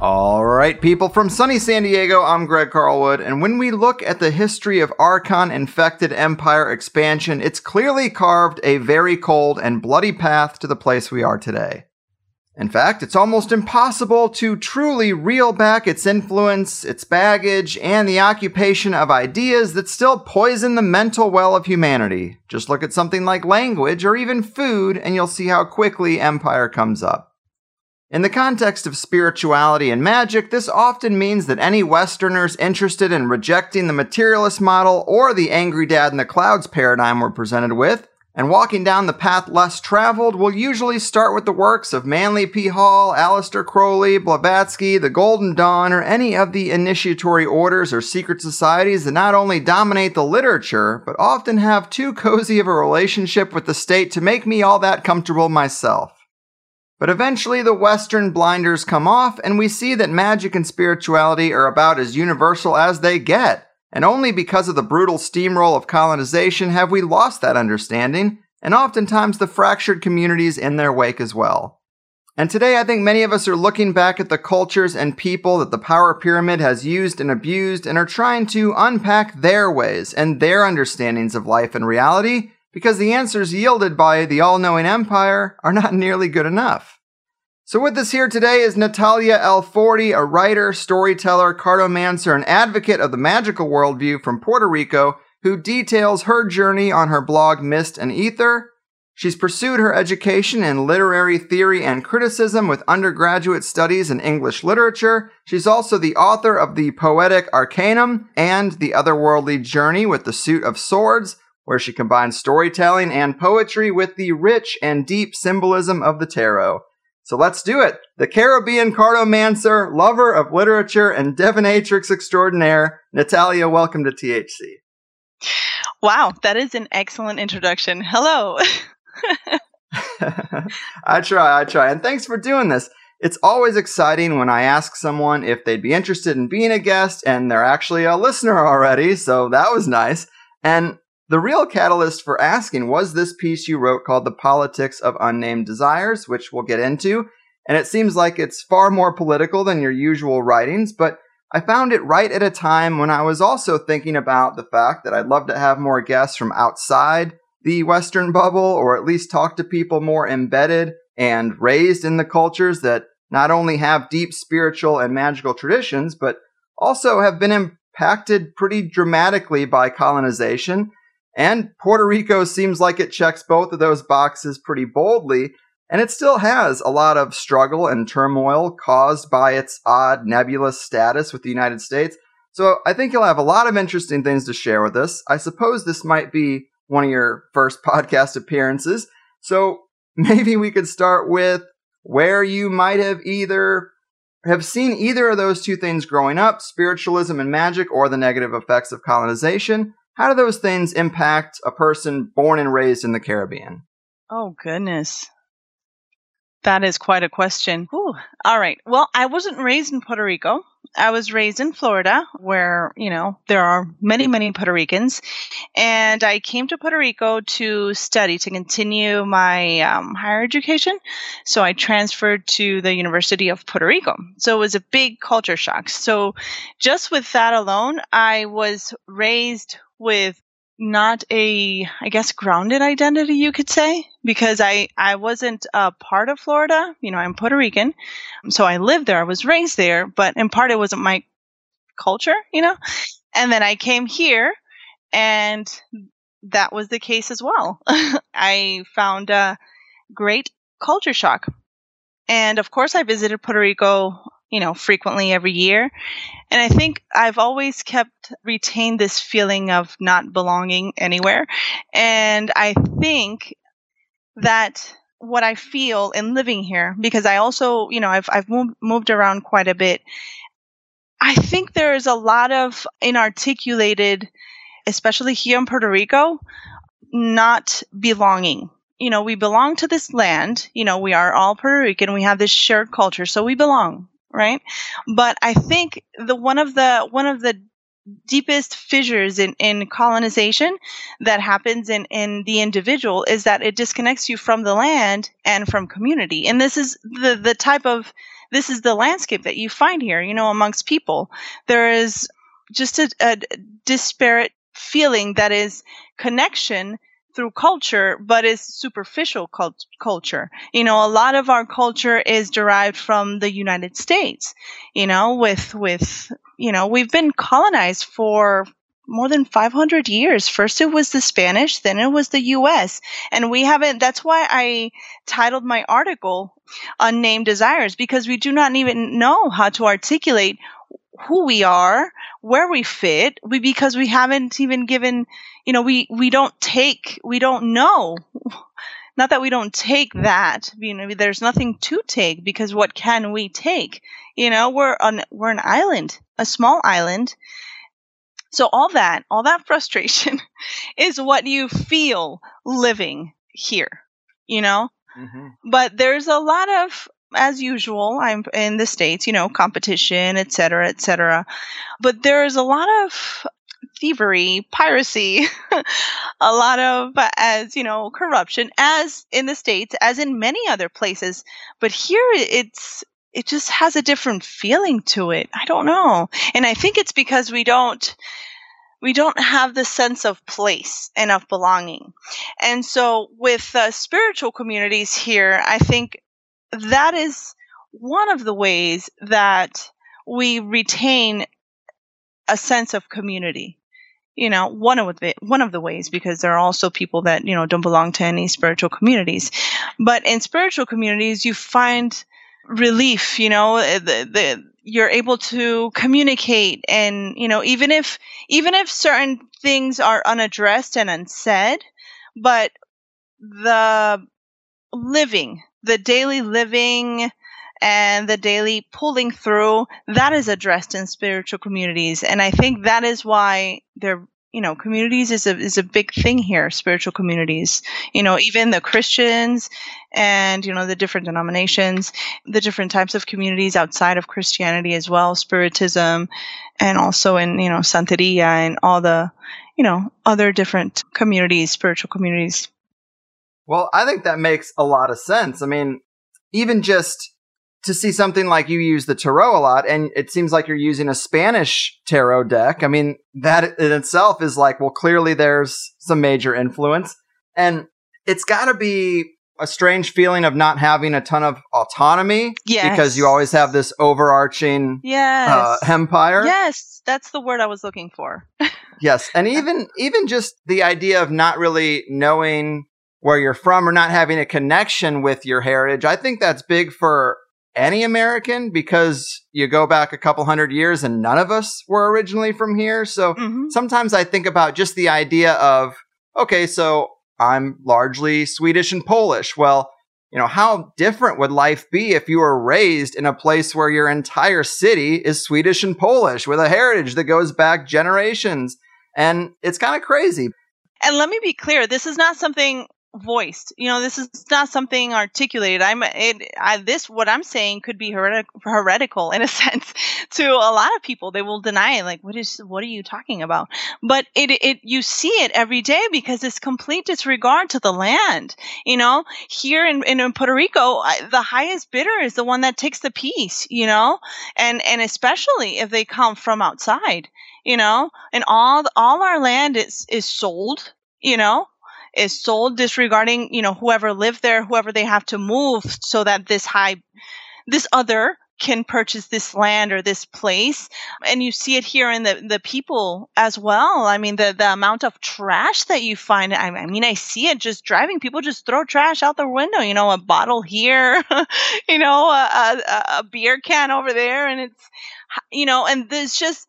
All right, people from sunny San Diego, I'm Greg Carlwood, and when we look at the history of Archon infected empire expansion, it's clearly carved a very cold and bloody path to the place we are today. In fact, it's almost impossible to truly reel back its influence, its baggage, and the occupation of ideas that still poison the mental well of humanity. Just look at something like language or even food, and you'll see how quickly empire comes up. In the context of spirituality and magic, this often means that any Westerners interested in rejecting the materialist model or the angry dad in the clouds paradigm we're presented with, and walking down the path less traveled, will usually start with the works of Manly P. Hall, Aleister Crowley, Blavatsky, the Golden Dawn, or any of the initiatory orders or secret societies that not only dominate the literature, but often have too cozy of a relationship with the state to make me all that comfortable myself. But eventually, the Western blinders come off, and we see that magic and spirituality are about as universal as they get. And only because of the brutal steamroll of colonization have we lost that understanding, and oftentimes the fractured communities in their wake as well. And today, I think many of us are looking back at the cultures and people that the power pyramid has used and abused and are trying to unpack their ways and their understandings of life and reality because the answers yielded by the all knowing empire are not nearly good enough. So, with us here today is Natalia L. Forty, a writer, storyteller, cartomancer, and advocate of the magical worldview from Puerto Rico, who details her journey on her blog Mist and Ether. She's pursued her education in literary theory and criticism with undergraduate studies in English literature. She's also the author of The Poetic Arcanum and The Otherworldly Journey with the Suit of Swords, where she combines storytelling and poetry with the rich and deep symbolism of the tarot. So let's do it. The Caribbean cartomancer, lover of literature, and divinatrix extraordinaire, Natalia, welcome to THC. Wow, that is an excellent introduction. Hello. I try, I try. And thanks for doing this. It's always exciting when I ask someone if they'd be interested in being a guest and they're actually a listener already, so that was nice. And the real catalyst for asking was this piece you wrote called The Politics of Unnamed Desires, which we'll get into. And it seems like it's far more political than your usual writings, but I found it right at a time when I was also thinking about the fact that I'd love to have more guests from outside the Western bubble, or at least talk to people more embedded and raised in the cultures that not only have deep spiritual and magical traditions, but also have been impacted pretty dramatically by colonization and Puerto Rico seems like it checks both of those boxes pretty boldly, and it still has a lot of struggle and turmoil caused by its odd nebulous status with the United States. So I think you'll have a lot of interesting things to share with us. I suppose this might be one of your first podcast appearances. So maybe we could start with where you might have either have seen either of those two things growing up, spiritualism and magic or the negative effects of colonization how do those things impact a person born and raised in the Caribbean? Oh, goodness. That is quite a question. Whew. All right. Well, I wasn't raised in Puerto Rico. I was raised in Florida, where, you know, there are many, many Puerto Ricans. And I came to Puerto Rico to study, to continue my um, higher education. So I transferred to the University of Puerto Rico. So it was a big culture shock. So just with that alone, I was raised with not a i guess grounded identity you could say because i i wasn't a part of florida. You know i'm puerto rican so i lived there. I was raised there but in part it wasn't my culture you know? And then i came here and that was the case as well. I found a great culture shock. And of course i visited puerto rico you know, frequently every year. And I think I've always kept retained this feeling of not belonging anywhere. And I think that what I feel in living here, because I also, you know, I've, I've moved, moved around quite a bit. I think there's a lot of inarticulated, especially here in Puerto Rico, not belonging you know, we belong to this land. You know, we are all Puerto Rican. We have this shared culture, so we belong right? But I think the one of the one of the deepest fissures in, in colonization that happens in, in the individual is that it disconnects you from the land and from community. And this is the, the type of this is the landscape that you find here, you know, amongst people. There is just a, a disparate feeling that is connection through culture, but it's superficial cult- culture. You know, a lot of our culture is derived from the United States. You know, with with you know, we've been colonized for more than 500 years. First it was the Spanish, then it was the US. And we haven't, that's why I titled my article Unnamed Desires, because we do not even know how to articulate who we are, where we fit, we, because we haven't even given you know, we, we don't take, we don't know. Not that we don't take that, you know, there's nothing to take because what can we take? You know, we're on, we're an island, a small island. So all that, all that frustration is what you feel living here, you know? Mm-hmm. But there's a lot of as usual, I'm in the States, you know, competition, et cetera, et cetera. But there is a lot of thievery, piracy, a lot of, as you know, corruption, as in the States, as in many other places. But here it's, it just has a different feeling to it. I don't know. And I think it's because we don't, we don't have the sense of place and of belonging. And so with uh, spiritual communities here, I think that is one of the ways that we retain a sense of community you know one of the one of the ways because there are also people that you know don't belong to any spiritual communities. But in spiritual communities you find relief you know eh, the, the you're able to communicate and you know even if even if certain things are unaddressed and unsaid but the living the daily living and the daily pulling through that is addressed in spiritual communities. And i think that is why they're you know communities is a is a big thing here spiritual communities. You know even the christians and you know the different denominations the different types of communities outside of christianity as well spiritism and also in you know santeria and all the you know other different communities spiritual communities. Well i think that makes a lot of sense. I mean even just to see something like you use the tarot a lot and it seems like you're using a Spanish tarot deck. I mean, that in itself is like, well, clearly there's some major influence. And it's got to be a strange feeling of not having a ton of autonomy. Yes. Because you always have this overarching yes. Uh, empire. Yes, that's the word I was looking for. yes. And even even just the idea of not really knowing where you're from or not having a connection with your heritage, I think that's big for any American because you go back a couple hundred years and none of us were originally from here. So mm-hmm. sometimes I think about just the idea of, okay, so I'm largely Swedish and Polish. Well, you know, how different would life be if you were raised in a place where your entire city is Swedish and Polish with a heritage that goes back generations? And it's kind of crazy. And let me be clear this is not something voiced. You know, this is not something articulated. I'm it. I, this what I'm saying could be heretic, heretical in a sense to a lot of people. They will deny it. Like, what is what are you talking about? But it it you see it every day because it's complete disregard to the land. You know, here in in Puerto Rico, the highest bidder is the one that takes the piece. You know, and and especially if they come from outside. You know, and all all our land is is sold. You know, is sold disregarding you know whoever lived there whoever they have to move so that this high this other can purchase this land or this place. And you see it here in the the people as well. I mean the the amount of trash that you find i, I mean i see it just driving. People just throw trash out the window you know a bottle here you know a, a, a beer can over there. And it's you know and there's just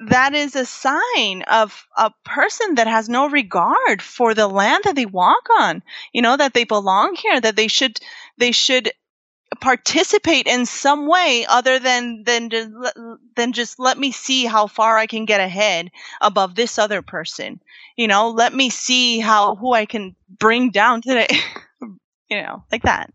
that is a sign of a person that has no regard for the land that they walk on you know that they belong here that they should they should participate in some way other than than than just let me see how far I can get ahead above this other person. You know let me see how who I can bring down today. You know like that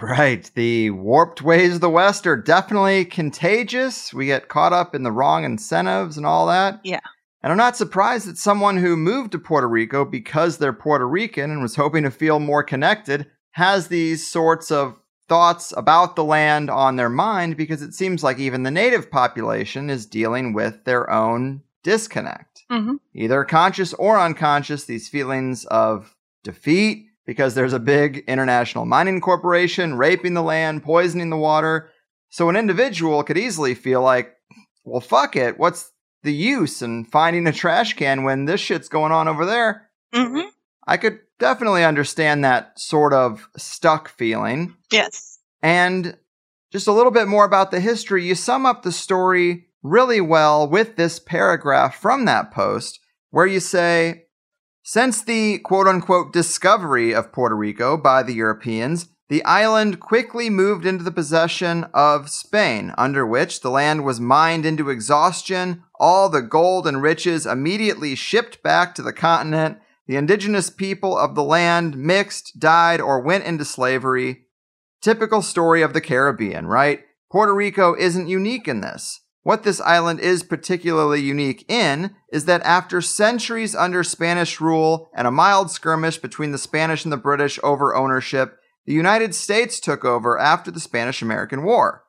Right. The warped ways of the West are definitely contagious. We get caught up in the wrong incentives and all that. Yeah. And I'm not surprised that someone who moved to Puerto Rico because they're Puerto Rican and was hoping to feel more connected has these sorts of thoughts about the land on their mind because it seems like even the native population is dealing with their own disconnect. Mm-hmm. Either conscious or unconscious, these feelings of defeat, because there's a big international mining corporation raping the land, poisoning the water. So an individual could easily feel like, well, fuck it. What's the use in finding a trash can when this shit's going on over there? Mm-hmm. I could definitely understand that sort of stuck feeling. Yes. And just a little bit more about the history. You sum up the story really well with this paragraph from that post where you say, since the quote unquote discovery of Puerto Rico by the Europeans, the island quickly moved into the possession of Spain, under which the land was mined into exhaustion, all the gold and riches immediately shipped back to the continent, the indigenous people of the land mixed, died, or went into slavery. Typical story of the Caribbean, right? Puerto Rico isn't unique in this. What this island is particularly unique in is that after centuries under Spanish rule and a mild skirmish between the Spanish and the British over ownership, the United States took over after the Spanish American War.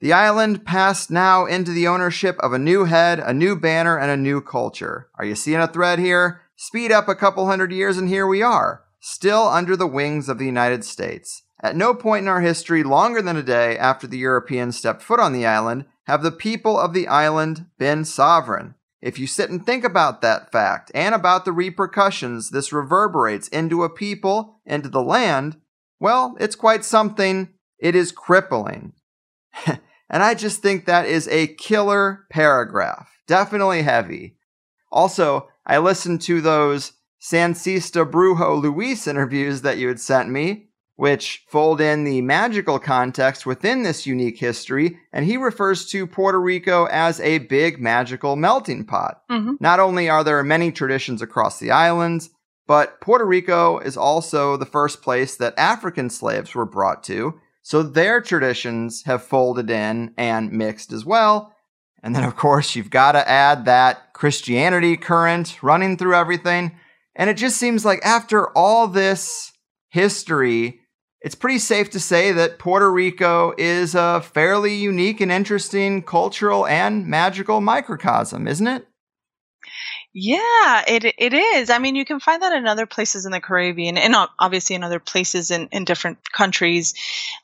The island passed now into the ownership of a new head, a new banner, and a new culture. Are you seeing a thread here? Speed up a couple hundred years, and here we are, still under the wings of the United States. At no point in our history longer than a day after the Europeans stepped foot on the island have the people of the island been sovereign. If you sit and think about that fact and about the repercussions this reverberates into a people, into the land, well, it's quite something. It is crippling. and I just think that is a killer paragraph. Definitely heavy. Also, I listened to those Sancista Brujo Luis interviews that you had sent me, which fold in the magical context within this unique history, and he refers to Puerto Rico as a big magical melting pot. Mm-hmm. Not only are there many traditions across the islands, but Puerto Rico is also the first place that African slaves were brought to, so their traditions have folded in and mixed as well. And then, of course, you've got to add that Christianity current running through everything. And it just seems like after all this history, it's pretty safe to say that Puerto Rico is a fairly unique and interesting cultural and magical microcosm, isn't it? Yeah, it it is. I mean, you can find that in other places in the Caribbean, and obviously in other places in, in different countries.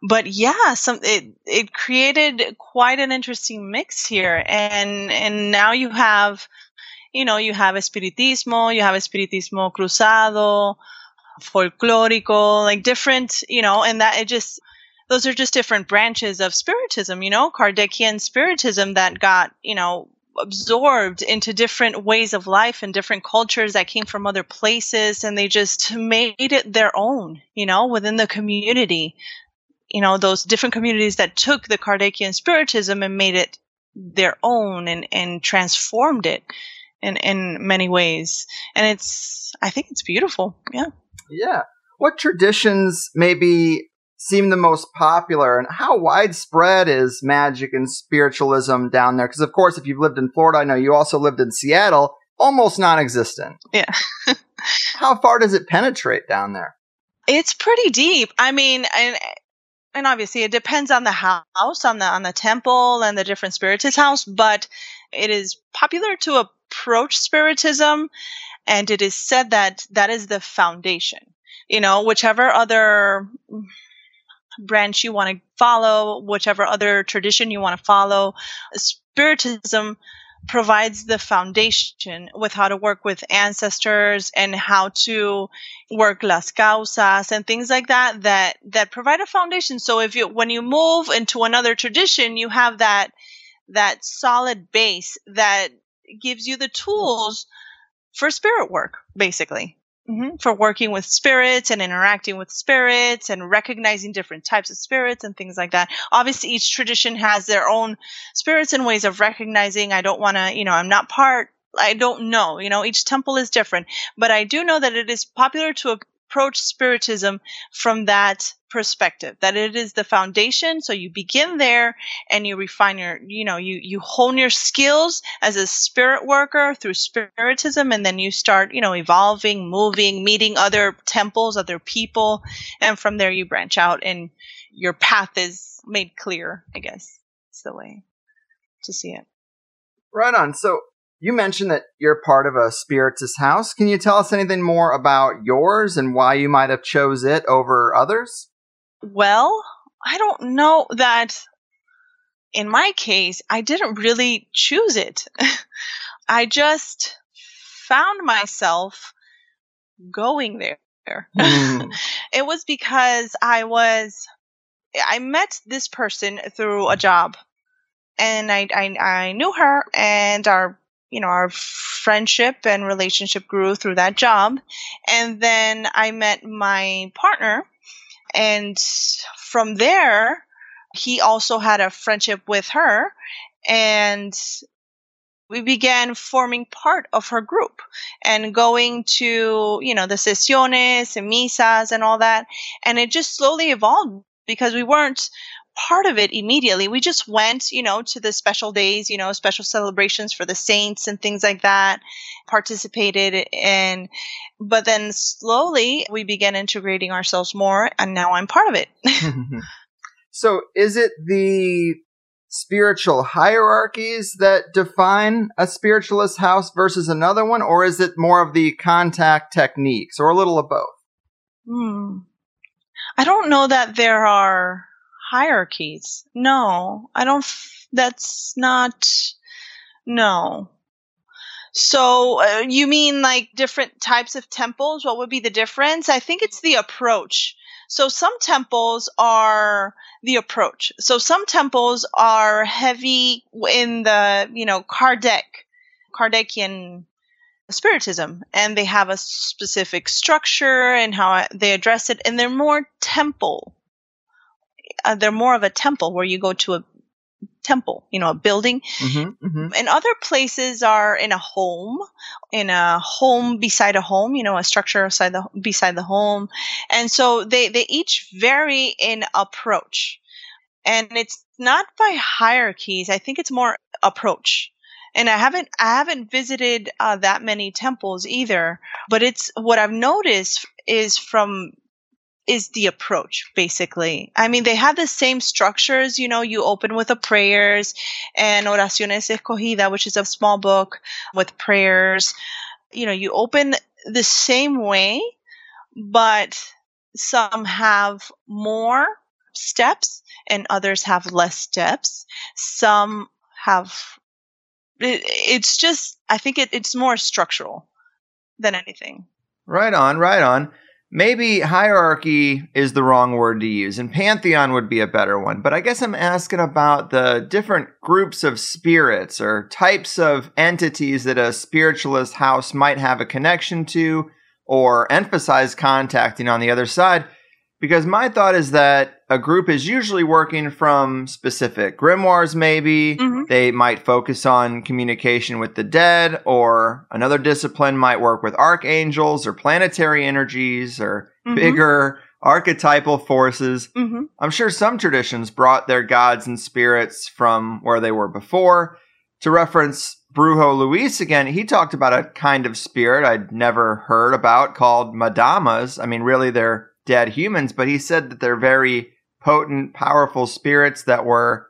But yeah, some it it created quite an interesting mix here, and and now you have, you know, you have espiritismo, you have espiritismo cruzado, folklorico, like different, you know, and that it just those are just different branches of spiritism, you know, Kardecian spiritism that got, you know, absorbed into different ways of life and different cultures that came from other places and they just made it their own, you know, within the community. You know, those different communities that took the Kardecian spiritism and made it their own and, and transformed it in, in many ways. And it's, I think it's beautiful. Yeah. Yeah. what traditions maybe seem the most popular and how widespread is magic and spiritualism down there? Because, of course, if you've lived in Florida, I know you also lived in Seattle, almost non existent. Yeah. how far does it penetrate down there? It's pretty deep. I mean, and and obviously it depends on the house, on the on the temple and the different spiritist house, but it is popular to approach spiritism and it is said that that is the foundation. You know, whichever other branch you want to follow, whichever other tradition you want to follow, spiritism provides the foundation with how to work with ancestors and how to work las causas and things like that that that provide a foundation so if you when you move into another tradition you have that that solid base that gives you the tools for spirit work basically Mm-hmm. For working with spirits and interacting with spirits and recognizing different types of spirits and things like that. Obviously, each tradition has their own spirits and ways of recognizing. I don't want to, you know, I'm not part, I don't know, you know, each temple is different. But I do know that it is popular to approach spiritism from that perspective that it is the foundation. So you begin there and you refine your you know you you hone your skills as a spirit worker through spiritism. And then you start you know evolving moving meeting other temples other people. And from there you branch out and your path is made clear i guess it's the way to see it. Right on. So you mentioned that you're part of a spiritist house. Can you tell us anything more about yours and why you might have chose it over others? Well, I don't know that in my case, I didn't really choose it. I just found myself going there. Mm. it was because I was I met this person through a job and I, I, I knew her and our you know, our friendship and relationship grew through that job. And then I met my partner. And from there, he also had a friendship with her. And we began forming part of her group and going to, you know, the sesiones and misas and all that. And it just slowly evolved because we weren't part of it immediately. We just went, you know, to the special days, you know, special celebrations for the saints and things like that, participated and but then slowly we began integrating ourselves more and now I'm part of it. so is it the spiritual hierarchies that define a spiritualist house versus another one or is it more of the contact techniques or a little of both? Hmm. I don't know that there are hierarchies. No, I don't. That's not. No. So uh, you mean like different types of temples? What would be the difference? I think it's the approach. So some temples are the approach. So some temples are heavy in the, you know, Kardec, Kardecian spiritism and they have a specific structure and how they address it and they're more temple uh, they're more of a temple where you go to a temple, you know, a building. Mm-hmm, mm-hmm. And other places are in a home, in a home beside a home, you know, a structure beside the beside the home. And so they they each vary in approach. And it's not by hierarchies. I think it's more approach. And I haven't I haven't visited uh, that many temples either, but it's what I've noticed is from is the approach basically. I mean, they have the same structures, you know, you open with the prayers and oraciones escogida, which is a small book with prayers. You know, you open the same way, but some have more steps and others have less steps. Some have, it, it's just, I think it, it's more structural than anything. Right on, right on maybe hierarchy is the wrong word to use, and pantheon would be a better one. But I guess I'm asking about the different groups of spirits or types of entities that a spiritualist house might have a connection to or emphasize contacting on the other side. Because my thought is that a group is usually working from specific grimoires, maybe. Mm-hmm. They might focus on communication with the dead, or another discipline might work with archangels or planetary energies or Mhm. bigger archetypal forces. hmm I'm sure some traditions brought their gods and spirits from where they were before. To reference Brujo Luis again, he talked about a kind of spirit I'd never heard about called Madamas. I mean, really, they're dead humans, but he said that they're very potent, powerful spirits that were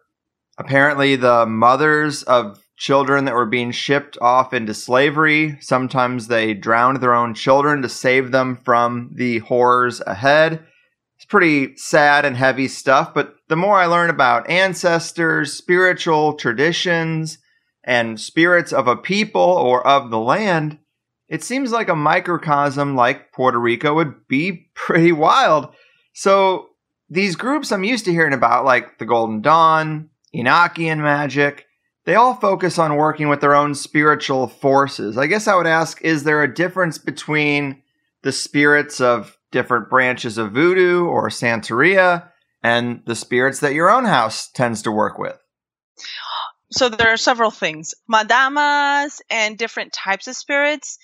apparently the mothers of children that were being shipped off into slavery. Sometimes they drowned their own children to save them from the horrors ahead. It's pretty sad and heavy stuff, but the more I learn about ancestors, spiritual traditions, and spirits of a people or of the land, it seems like a microcosm like Puerto Rico would be pretty wild. So, these groups I'm used to hearing about, like the Golden Dawn, Enochian magic, they all focus on working with their own spiritual forces. I guess I would ask is there a difference between the spirits of different branches of voodoo or Santeria and the spirits that your own house tends to work with? So there are several things. Madamas and different types of spirits,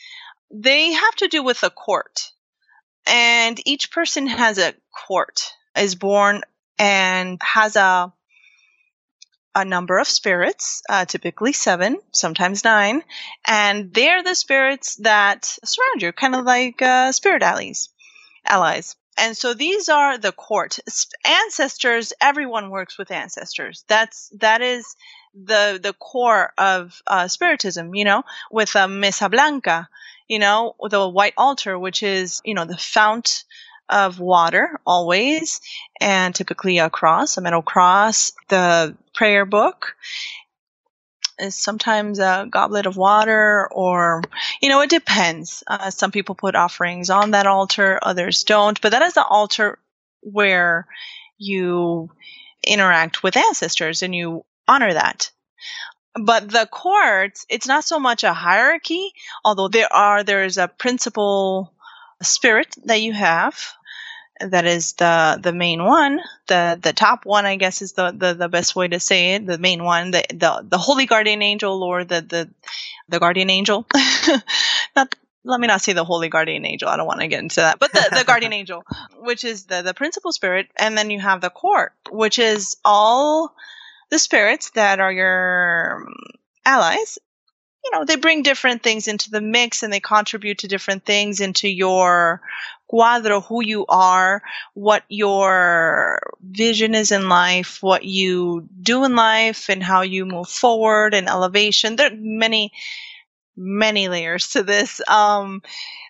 they have to do with a court. And each person has a court, is born and has a a number of spirits, uh, typically seven, sometimes nine, and they're the spirits that surround you, kind of like uh, spirit allies, allies. And so these are the court ancestors. Everyone works with ancestors. That's that is the the core of uh, spiritism. You know, with a mesa blanca, you know, the white altar, which is you know the fount of water always, and typically a cross, a metal cross, the prayer book is sometimes a goblet of water or you know it depends uh, some people put offerings on that altar others don't but that is the altar where you interact with ancestors and you honor that. But the courts it's not so much a hierarchy although there are there is a principal spirit that you have. That is the the main one. The the top one i guess is the the, the best way to say it. The main one the, the the holy guardian angel or the the the guardian angel. Not let me not say the holy guardian angel. I don't want to get into that. But the, the guardian angel which is the the principal spirit. And then you have the court which is all the spirits that are your allies you know they bring different things into the mix and they contribute to different things into your cuadro who you are what your vision is in life what you do in life and how you move forward and elevation. There are many many layers to this. Um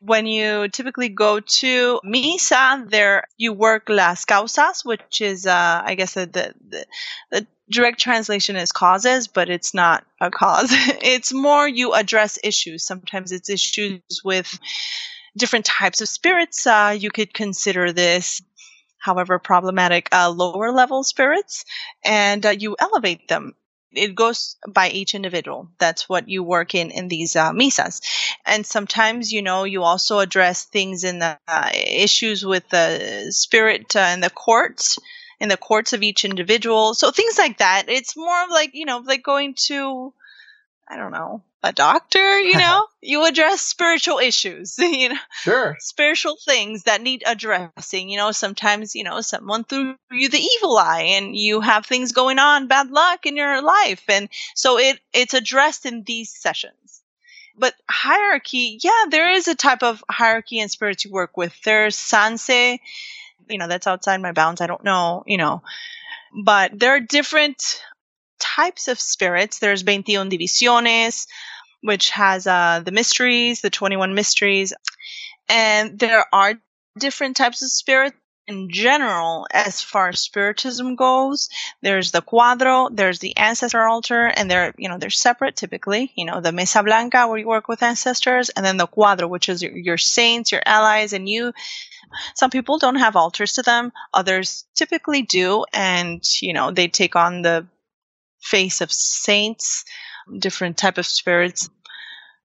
when you typically go to misa there you work las causas which is uh i guess the, the, the direct translation is causes, but it's not a cause. it's more you address issues. Sometimes it's issues with different types of spirits. Uh, you could consider this, however problematic, uh, lower level spirits, and uh, you elevate them. It goes by each individual. That's what you work in in these uh, misas. And sometimes, you know, you also address things in the uh, issues with the spirit uh, in the courts in the courts of each individual. So things like that. It's more of like, you know, like going to, I don't know, a doctor, you know? you address spiritual issues, you know, Sure. spiritual things that need addressing. You know, sometimes, you know, someone threw you the evil eye and you have things going on, bad luck in your life. And so it, it's addressed in these sessions. But hierarchy, yeah, there is a type of hierarchy in spirits you work with. There's sanse, you know that's outside my bounds i don't know you know. But there are different types of spirits. There's 21 divisiones which has uh, the mysteries the 21 mysteries. And there are different types of spirits in general as far as spiritism goes there's the cuadro there's the ancestor altar and they're you know they're separate typically you know the mesa blanca where you work with ancestors and then the cuadro which is your, your saints your allies and you. Some people don't have altars to them others typically do and you know they take on the face of saints different type of spirits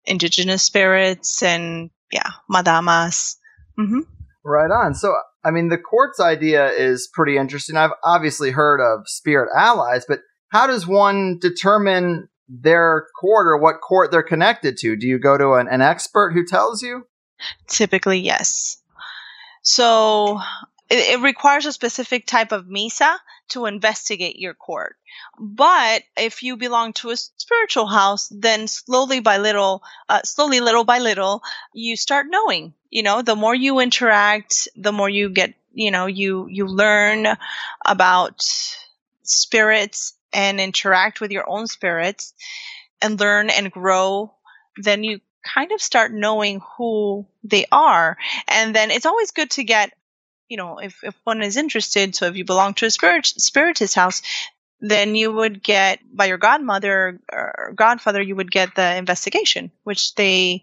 indigenous spirits and yeah madamas. Hmm Right on. So I mean, the courts idea is pretty interesting. I've obviously heard of spirit allies, but how does one determine their court or what court they're connected to? Do you go to an, an expert who tells you? Typically, yes. So it, it, requires a specific type of misa to investigate your court. But if you belong to a spiritual house, then slowly by little, uh, slowly little by little, you start knowing. You know, the more you interact, the more you get. You know, you you learn about spirits and interact with your own spirits, and learn and grow. Then you kind of start knowing who they are. And then it's always good to get you know, if, if one is interested, so if you belong to a spirit, spiritist house, then you would get by your godmother or godfather, you would get the investigation, which they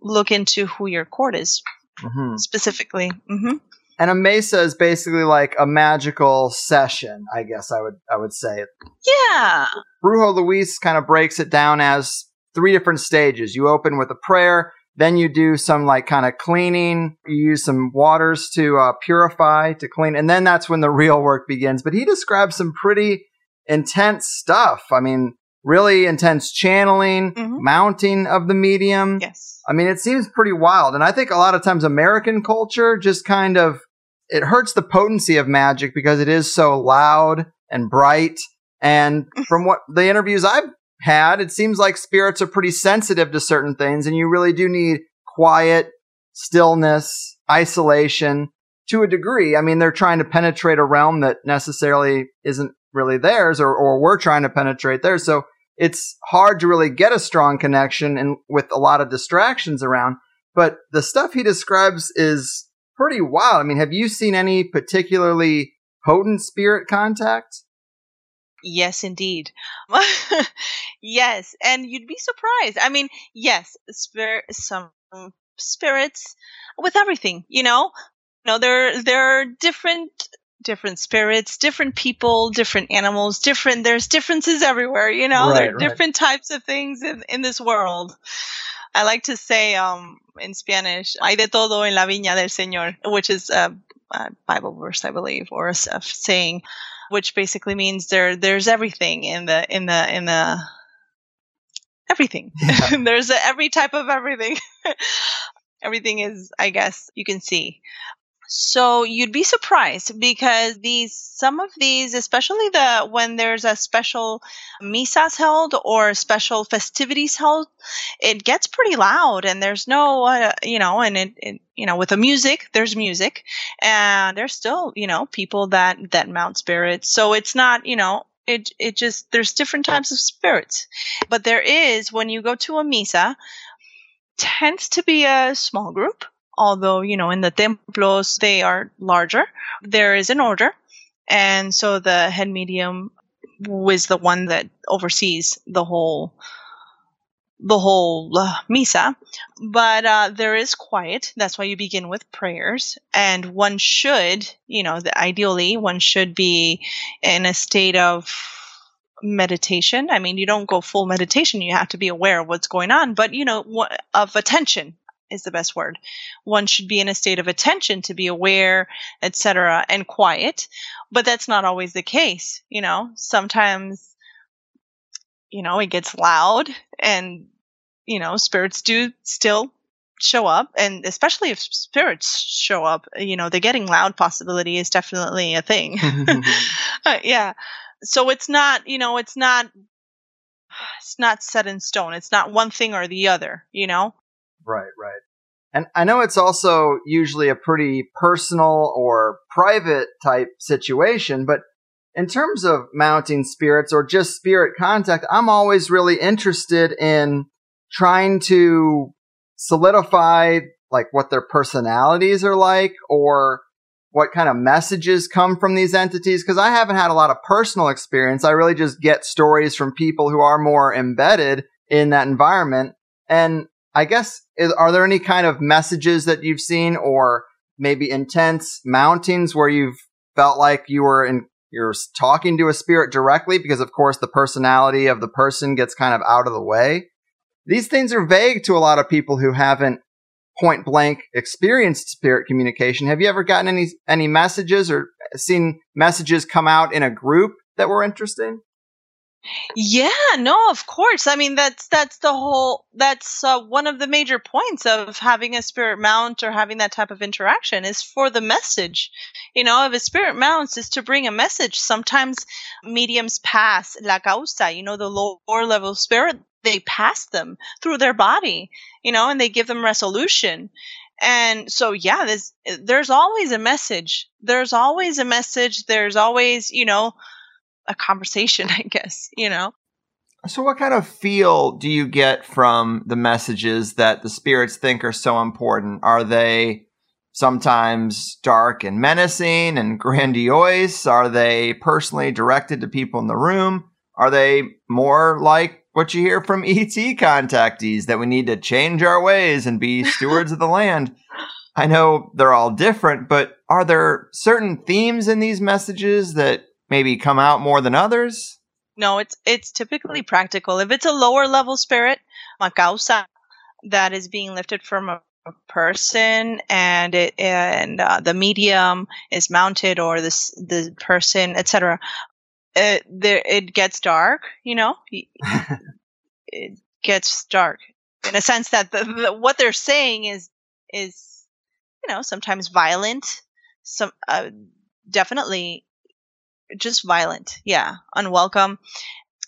look into who your court is mm-hmm. specifically. Mm-hmm. And a mesa is basically like a magical session, I guess I would I would say. Yeah. Brujo Luis kind of breaks it down as three different stages. You open with a prayer, then you do some like kind of cleaning. You use some waters to uh, purify, to clean. And then that's when the real work begins. But he describes some pretty intense stuff. I mean, really intense channeling, mm-hmm. mounting of the medium. Yes. I mean, it seems pretty wild. And I think a lot of times American culture just kind of, it hurts the potency of magic because it is so loud and bright. And from what the interviews I've had, it seems like spirits are pretty sensitive to certain things, and you really do need quiet, stillness, isolation to a degree. I mean, they're trying to penetrate a realm that necessarily isn't really theirs, or, or we're trying to penetrate theirs. So it's hard to really get a strong connection and with a lot of distractions around. But the stuff he describes is pretty wild. I mean, have you seen any particularly potent spirit contact? Yes, indeed. yes, and you'd be surprised. I mean, yes, spirit, some spirits with everything. You know, you know there there are different different spirits, different people, different animals, different. There's differences everywhere. You know, right, there are right. different types of things in in this world. I like to say um, in Spanish, "Hay de todo en la viña del Señor," which is a, a Bible verse, I believe, or a, a saying which basically means there there's everything in the in the in the everything. Yeah. there's a, every type of everything. everything is, I guess, you can see. So you'd be surprised because these some of these, especially the when there's a special misas held or special festivities held, it gets pretty loud and there's no uh, you know and it, it you know with the music there's music and there's still you know people that that mount spirits. So it's not you know it it just there's different types of spirits, but there is when you go to a misa tends to be a small group although you know in the templos they are larger there is an order. And so the head medium is the one that oversees the whole the whole uh, misa. But uh, there is quiet. That's why you begin with prayers. And one should you know the, ideally one should be in a state of meditation. I mean you don't go full meditation. You have to be aware of what's going on. But you know of attention is the best word. One should be in a state of attention to be aware, etc., and quiet. But that's not always the case. You know, sometimes, you know, it gets loud and, you know, spirits do still show up and especially if spirits show up you know the getting loud possibility is definitely a thing uh, yeah so it's not you know it's not it's not set in stone it's not one thing or the other you know Right, right. And I know it's also usually a pretty personal or private type situation, but in terms of mounting spirits or just spirit contact, I'm always really interested in trying to solidify like what their personalities are like or what kind of messages come from these entities because I haven't had a lot of personal experience. I really just get stories from people who are more embedded in that environment. And I guess, is, are there any kind of messages that you've seen or maybe intense mountings where you've felt like you were in, you're talking to a spirit directly because of course the personality of the person gets kind of out of the way. These things are vague to a lot of people who haven't point blank experienced spirit communication. Have you ever gotten any any messages or seen messages come out in a group that were interesting? Yeah, no, of course. I mean, that's that's the whole. That's uh, one of the major points of having a spirit mount or having that type of interaction is for the message. You know, if a spirit mounts is to bring a message. Sometimes mediums pass la causa. You know, the lower level spirit they pass them through their body. You know, and they give them resolution. And so, yeah, there's there's always a message. There's always a message. There's always, you know a conversation, I guess, you know? So, what kind of feel do you get from the messages that the spirits think are so important? Are they sometimes dark and menacing and grandiose? Are they personally directed to people in the room? Are they more like what you hear from ET contactees that we need to change our ways and be stewards of the land? I know they're all different, but are there certain themes in these messages that maybe come out more than others? No, it's it's typically practical. If it's a lower level spirit, a causa that is being lifted from a, person and it and uh, the medium is mounted or this the person etc it there it gets dark you know it gets dark in a sense that the, the, what they're saying is is you know sometimes violent some uh, definitely just violent. Yeah, unwelcome.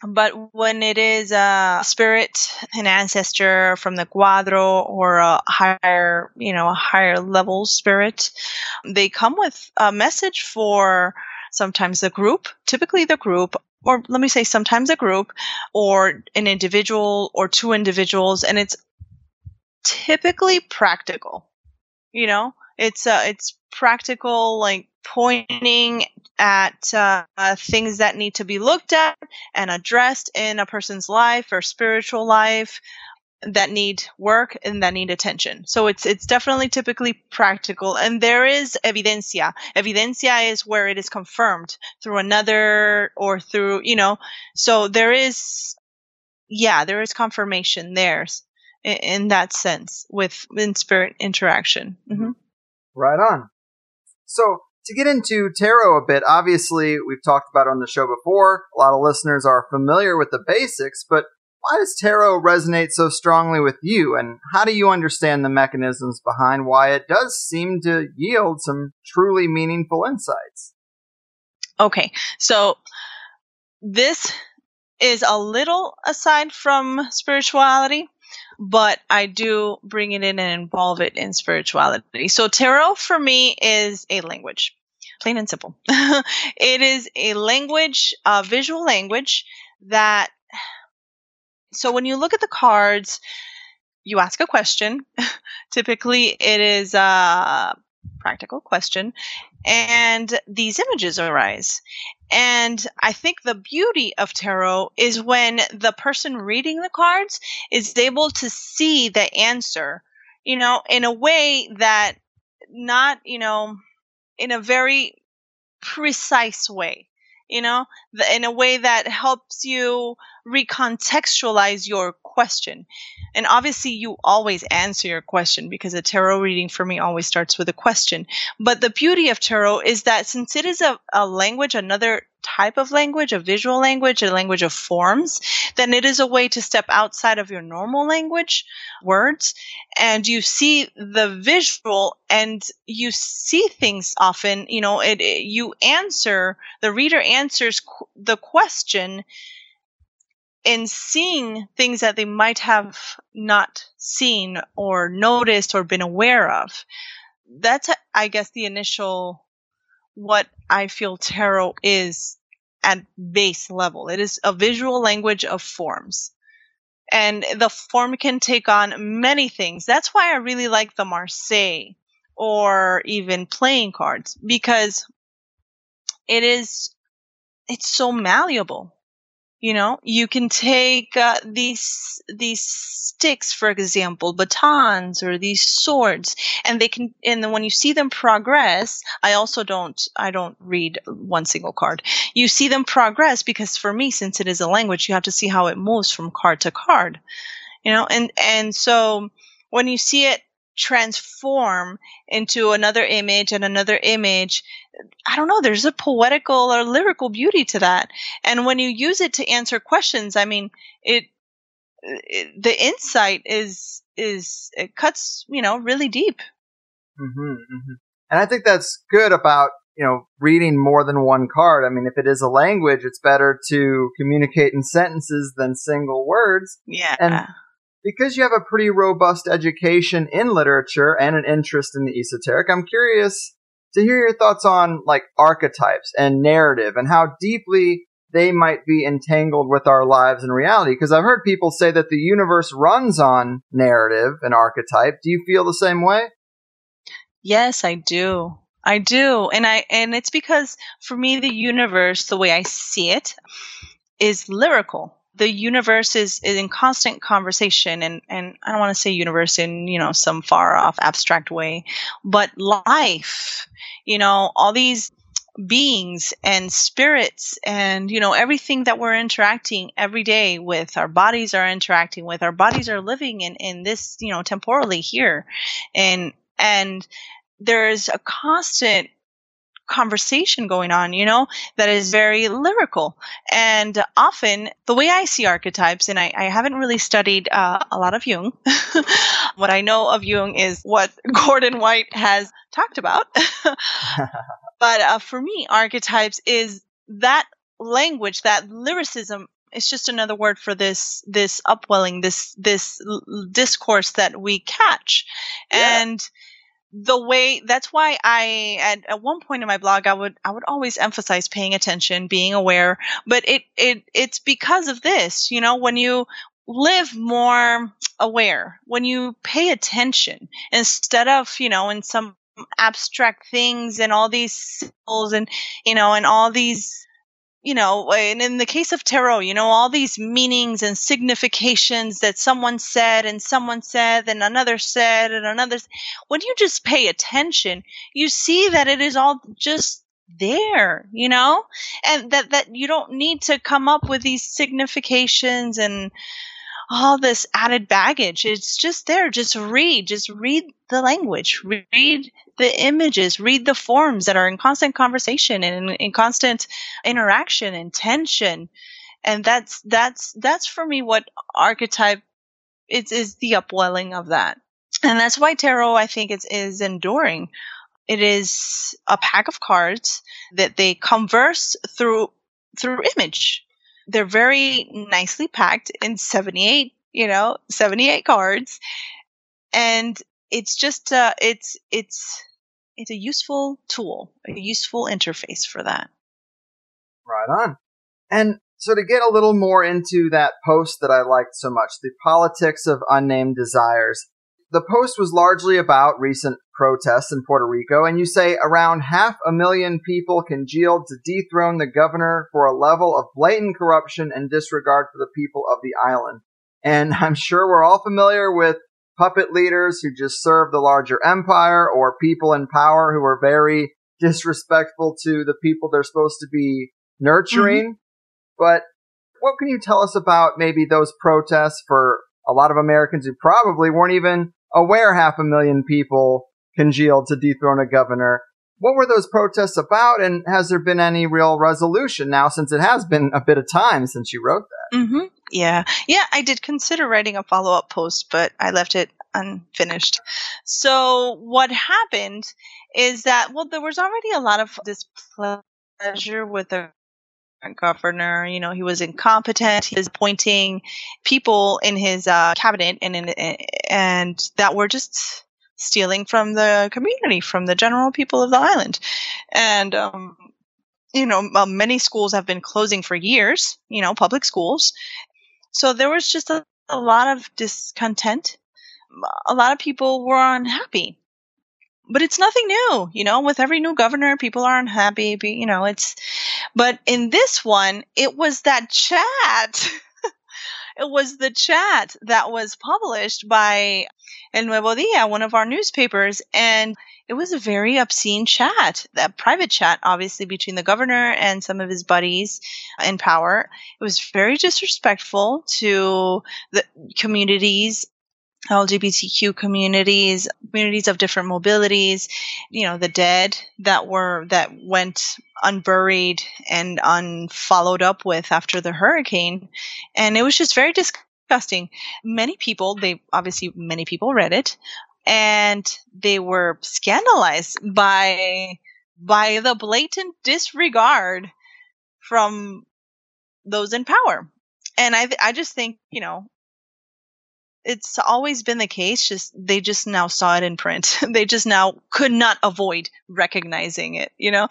But when it is a spirit, an ancestor from the cuadro or a higher, you know, a higher level spirit, they come with a message for sometimes the group, typically the group, or let me say sometimes a group or an individual or two individuals. And it's typically practical, you know, it's, uh, it's practical, like pointing at uh, things that need to be looked at and addressed in a person's life or spiritual life that need work and that need attention. So it's it's definitely typically practical and there is evidencia. Evidencia is where it is confirmed through another or through, you know, so there is yeah, there is confirmation there in, in that sense with in spirit interaction. Mm-hmm. Right on. So to get into tarot a bit, obviously we've talked about on the show before. A lot of listeners are familiar with the basics, but why does tarot resonate so strongly with you? And how do you understand the mechanisms behind why it does seem to yield some truly meaningful insights? Okay, so this is a little aside from spirituality, but I do bring it in and involve it in spirituality. So tarot for me is a language, plain and simple. it is a language, a visual language that. So when you look at the cards, you ask a question. Typically, it is a practical question, and these images arise. And I think the beauty of tarot is when the person reading the cards is able to see the answer, you know, in a way that not, you know, in a very precise way you know, in a way that helps you recontextualize your question. And obviously, you always answer your question because a tarot reading for me always starts with a question. But the beauty of tarot is that since it is a, a language, another type of language, a visual language, a language of forms, then it is a way to step outside of your normal language, words, and you see the visual and you see things often, you know, it, it you answer, the reader answers qu- the question in seeing things that they might have not seen or noticed or been aware of. That's, I guess, the initial what I feel tarot is at base level. It is a visual language of forms. And the form can take on many things. That's why I really like the Marseille or even playing cards because it is, it's so malleable. You know, you can take uh, these these sticks, for example, batons or these swords, and they can. And then when you see them progress, I also don't. I don't read one single card. You see them progress because for me, since it is a language, you have to see how it moves from card to card. You know, and and so when you see it transform into another image and another image. I don't know, there's a poetical or lyrical beauty to that. And when you use it to answer questions, I mean, it, it the insight is is it cuts, you know, really deep. Mm-hmm, mm-hmm. And I think that's good about you know reading more than one card. I mean, if it is a language, it's better to communicate in sentences than single words. Yeah. And because you have a pretty robust education in literature and an interest in the esoteric, I'm curious to hear your thoughts on like archetypes and narrative and how deeply they might be entangled with our lives and reality. Because I've heard people say that the universe runs on narrative and archetype. Do you feel the same way? Yes, I do. I do. And I and it's because for me the universe, the way I see it, is lyrical. The universe is, is in constant conversation and, and I don't want to say universe in, you know, some far off abstract way, but life, you know, all these beings and spirits and you know everything that we're interacting every day with our bodies are interacting with our bodies are living in in this you know temporally here. And and there's a constant conversation going on, you know, that is very lyrical. And often, the way I see archetypes, and I, I haven't really studied uh, a lot of Jung, what I know of Jung is what Gordon White has talked about. but uh, for me, archetypes is that language, that lyricism. It's just another word for this this upwelling, this this l- discourse that we catch, yeah. and the way that's why I at, at one point in my blog I would I would always emphasize paying attention, being aware, but it it it's because of this, you know, when you live more aware, when you pay attention instead of, you know, in some abstract things and all these symbols and you know and all these you know, and in the case of tarot, you know, all these meanings and significations that someone said and someone said and another said and another. When you just pay attention, you see that it is all just there, you know, and that, that you don't need to come up with these significations and all this added baggage. It's just there. Just read. Just read the language. Read the images. Read the forms that are in constant conversation and in, in constant interaction and tension. And that's that's that's for me what archetype is is the upwelling of that. And that's why tarot I think is is enduring. It is a pack of cards that they converse through through image they're very nicely packed in 78, you know, 78 cards. And it's just uh it's it's it's a useful tool, a useful interface for that. Right on. And so to get a little more into that post that I liked so much, the politics of unnamed desires. The post was largely about recent protests in Puerto Rico, and you say around half a million people congealed to dethrone the governor for a level of blatant corruption and disregard for the people of the island. And I'm sure we're all familiar with puppet leaders who just serve the larger empire or people in power who are very disrespectful to the people they're supposed to be nurturing. Mm-hmm. But what can you tell us about maybe those protests for a lot of Americans who probably weren't even aware half a million people congealed to dethrone a governor. What were those protests about, and has there been any real resolution now since it has been a bit of time since you wrote that? Mm-hmm. Yeah. Yeah, I did consider writing a follow up post, but I left it unfinished. So, what happened is that, well, there was already a lot of displeasure with the governor. You know, he was incompetent. He was appointing people in his uh, cabinet and in, and that were just stealing from the community, from the general people of the island. And, um, you know, many schools have been closing for years, you know, public schools. So there was just a, a lot of discontent. A lot of people were unhappy. But it's nothing new, you know, with every new governor, people are unhappy, you know, it's, but in this one, it was that chat. it was the chat that was published by El Nuevo Dia, one of our newspapers, and it was a very obscene chat, that private chat, obviously, between the governor and some of his buddies in power. It was very disrespectful to the communities LGBTQ communities, communities of different mobilities, you know, the dead that were, that went unburied and unfollowed up with after the hurricane. And it was just very disgusting. Many people, they obviously, many people read it and they were scandalized by, by the blatant disregard from those in power. And I, I just think, you know, it's always been the case just they just now saw it in print. They just now could not avoid recognizing it you know?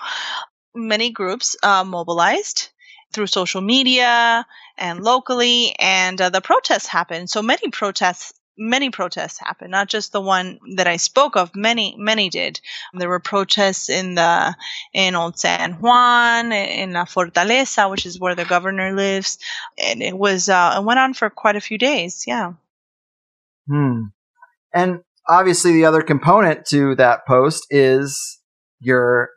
Many groups uh, mobilized through social media and locally and uh, the protests happened. So many protests many protests happened not just the one that i spoke of many many did. There were protests in the in old san juan in la fortaleza which is where the governor lives and it was uh, it went on for quite a few days yeah Hmm. And obviously, the other component to that post is your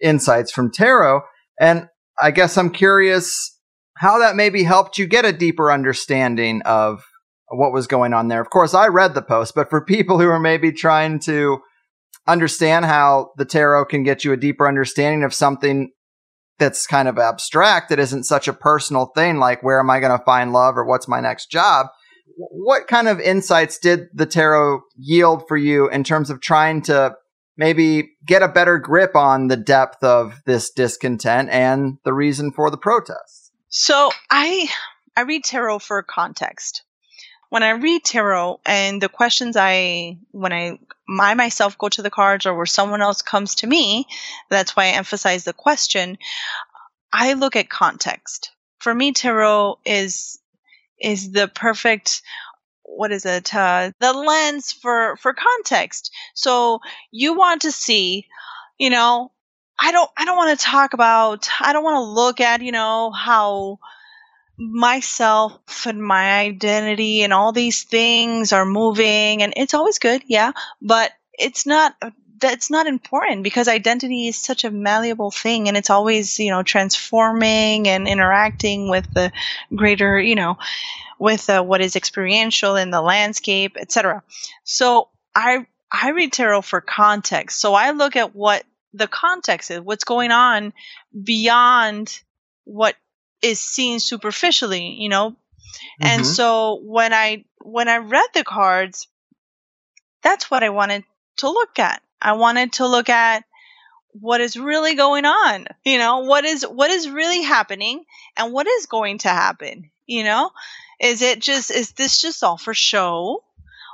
insights from tarot. And I guess I'm curious how that maybe helped you get a deeper understanding of what was going on there. Of course, I read the post, but for people who are maybe trying to understand how the tarot can get you a deeper understanding of something that's kind of abstract, that isn't such a personal thing like where am I going to find love or what's my next job, what kind of insights did the tarot yield for you in terms of trying to maybe get a better grip on the depth of this discontent and the reason for the protests? So I I read tarot for context. When I read tarot and the questions I when I I myself go to the cards or where someone else comes to me, that's why I emphasize the question. I look at context. For me, tarot is is the perfect what is it uh, the lens for for context. So you want to see you know i don't i don't want to talk about i don't want to look at you know how myself and my identity and all these things are moving and it's always good yeah but it's not that's not important because identity is such a malleable thing and it's always you know transforming and interacting with the greater you know with uh, what is experiential in the landscape etc so i i read tarot for context. So i look at what the context is what's going on beyond what is seen superficially you know? Mm-hmm. and so when i when i read the cards that's what i wanted to look at I wanted to look at what is really going on you know what is what is really happening and what is going to happen you know? Is it just is this just all for show?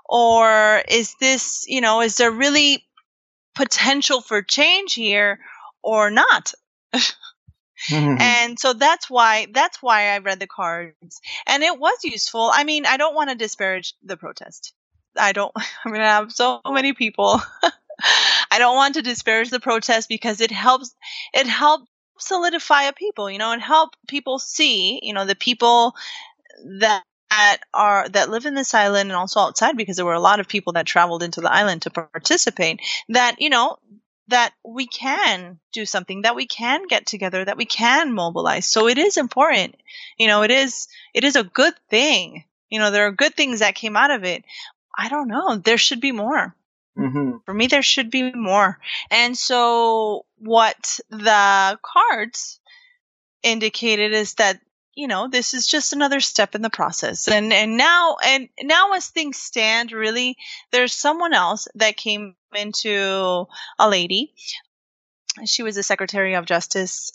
Or is this you know is there really potential for change here or not? Mm-hmm. and so that's why that's why i read the cards. And it was useful. I mean i don't want to disparage the protest. I don't i mean i have so many people I don't want to disparage the protest because it helps it helps solidify a people, you know, and help people see, you know, the people that that are that live in this island and also outside because there were a lot of people that traveled into the island to participate that you know that we can do something that we can get together that we can mobilize. So it is important you know it is it is a good thing. You know there are good things that came out of it. I don't know. There should be more Mm-hmm. For me, there should be more. And so, what the cards indicated is that you know this is just another step in the process and and now and now as things stand really there's someone else that came into a lady she was the secretary of justice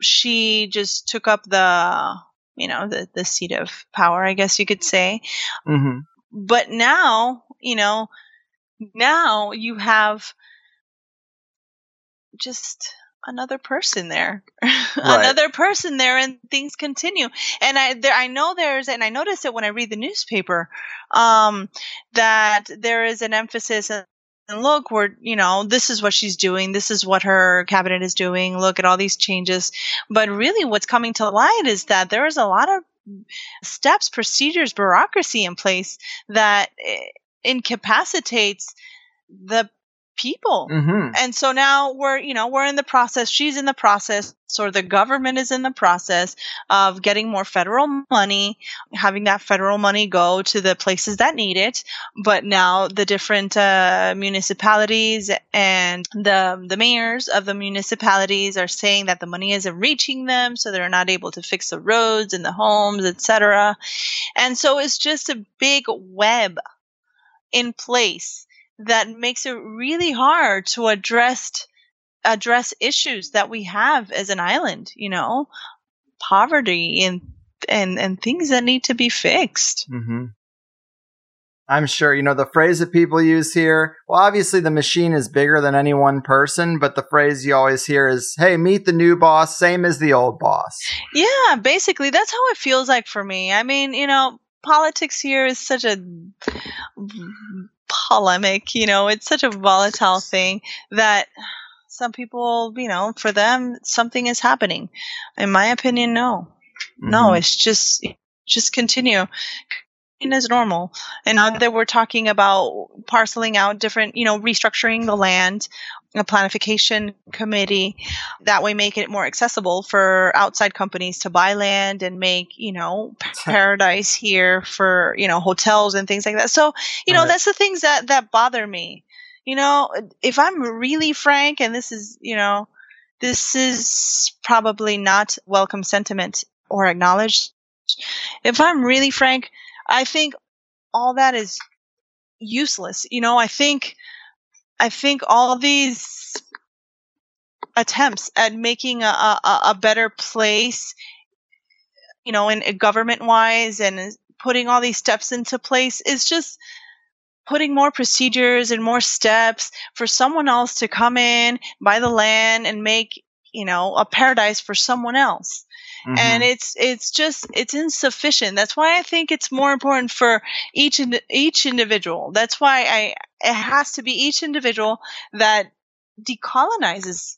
she just took up the you know the the seat of power i guess you could say mm-hmm. but now you know now you have just another person there. Right. another person there and things continue. And i there i know there's and i notice it when i read the newspaper um that there is an emphasis and look we're you know this is what she's doing this is what her cabinet is doing look at all these changes. But really what's coming to light is that there is a lot of steps procedures bureaucracy in place that eh, incapacitates the people. Mm-hmm. And so now we're, you know, we're in the process. She's in the process, or the government is in the process of getting more federal money, having that federal money go to the places that need it. But now the different uh, municipalities and the the mayors of the municipalities are saying that the money isn't reaching them, so they're not able to fix the roads and the homes, etc. And so it's just a big web in place that makes it really hard to address address issues that we have as an island you know poverty and and and things that need to be fixed Mm-hmm. I'm sure, you know, the phrase that people use here, well, obviously the machine is bigger than any one person, but the phrase you always hear is, hey, meet the new boss, same as the old boss. yeah basically that's how it feels like for me i mean you know politics here is such a polemic you know it's such a volatile thing that some people you know for them something is happening. In my opinion no. No Mhm. it's just just continue as normal. And now that we're talking about parceling out different you know restructuring the land a planification committee that way make it more accessible for outside companies to buy land and make you know paradise here for you know hotels and things like that. So you know Right. that's the things that that bother me. You know if i'm really frank and this is you know this is probably not welcome sentiment or acknowledged. If i'm really frank i think all that is useless. You know i think i think all these attempts at making a, a, a- better place you know in government wise and putting all these steps into place is just putting more procedures and more steps for someone else to come in buy the land and make you know a paradise for someone else. Mhm. and it's it's just it's insufficient. That's why i think it's more important for each each individual. That's why i it has to be each individual that decolonizes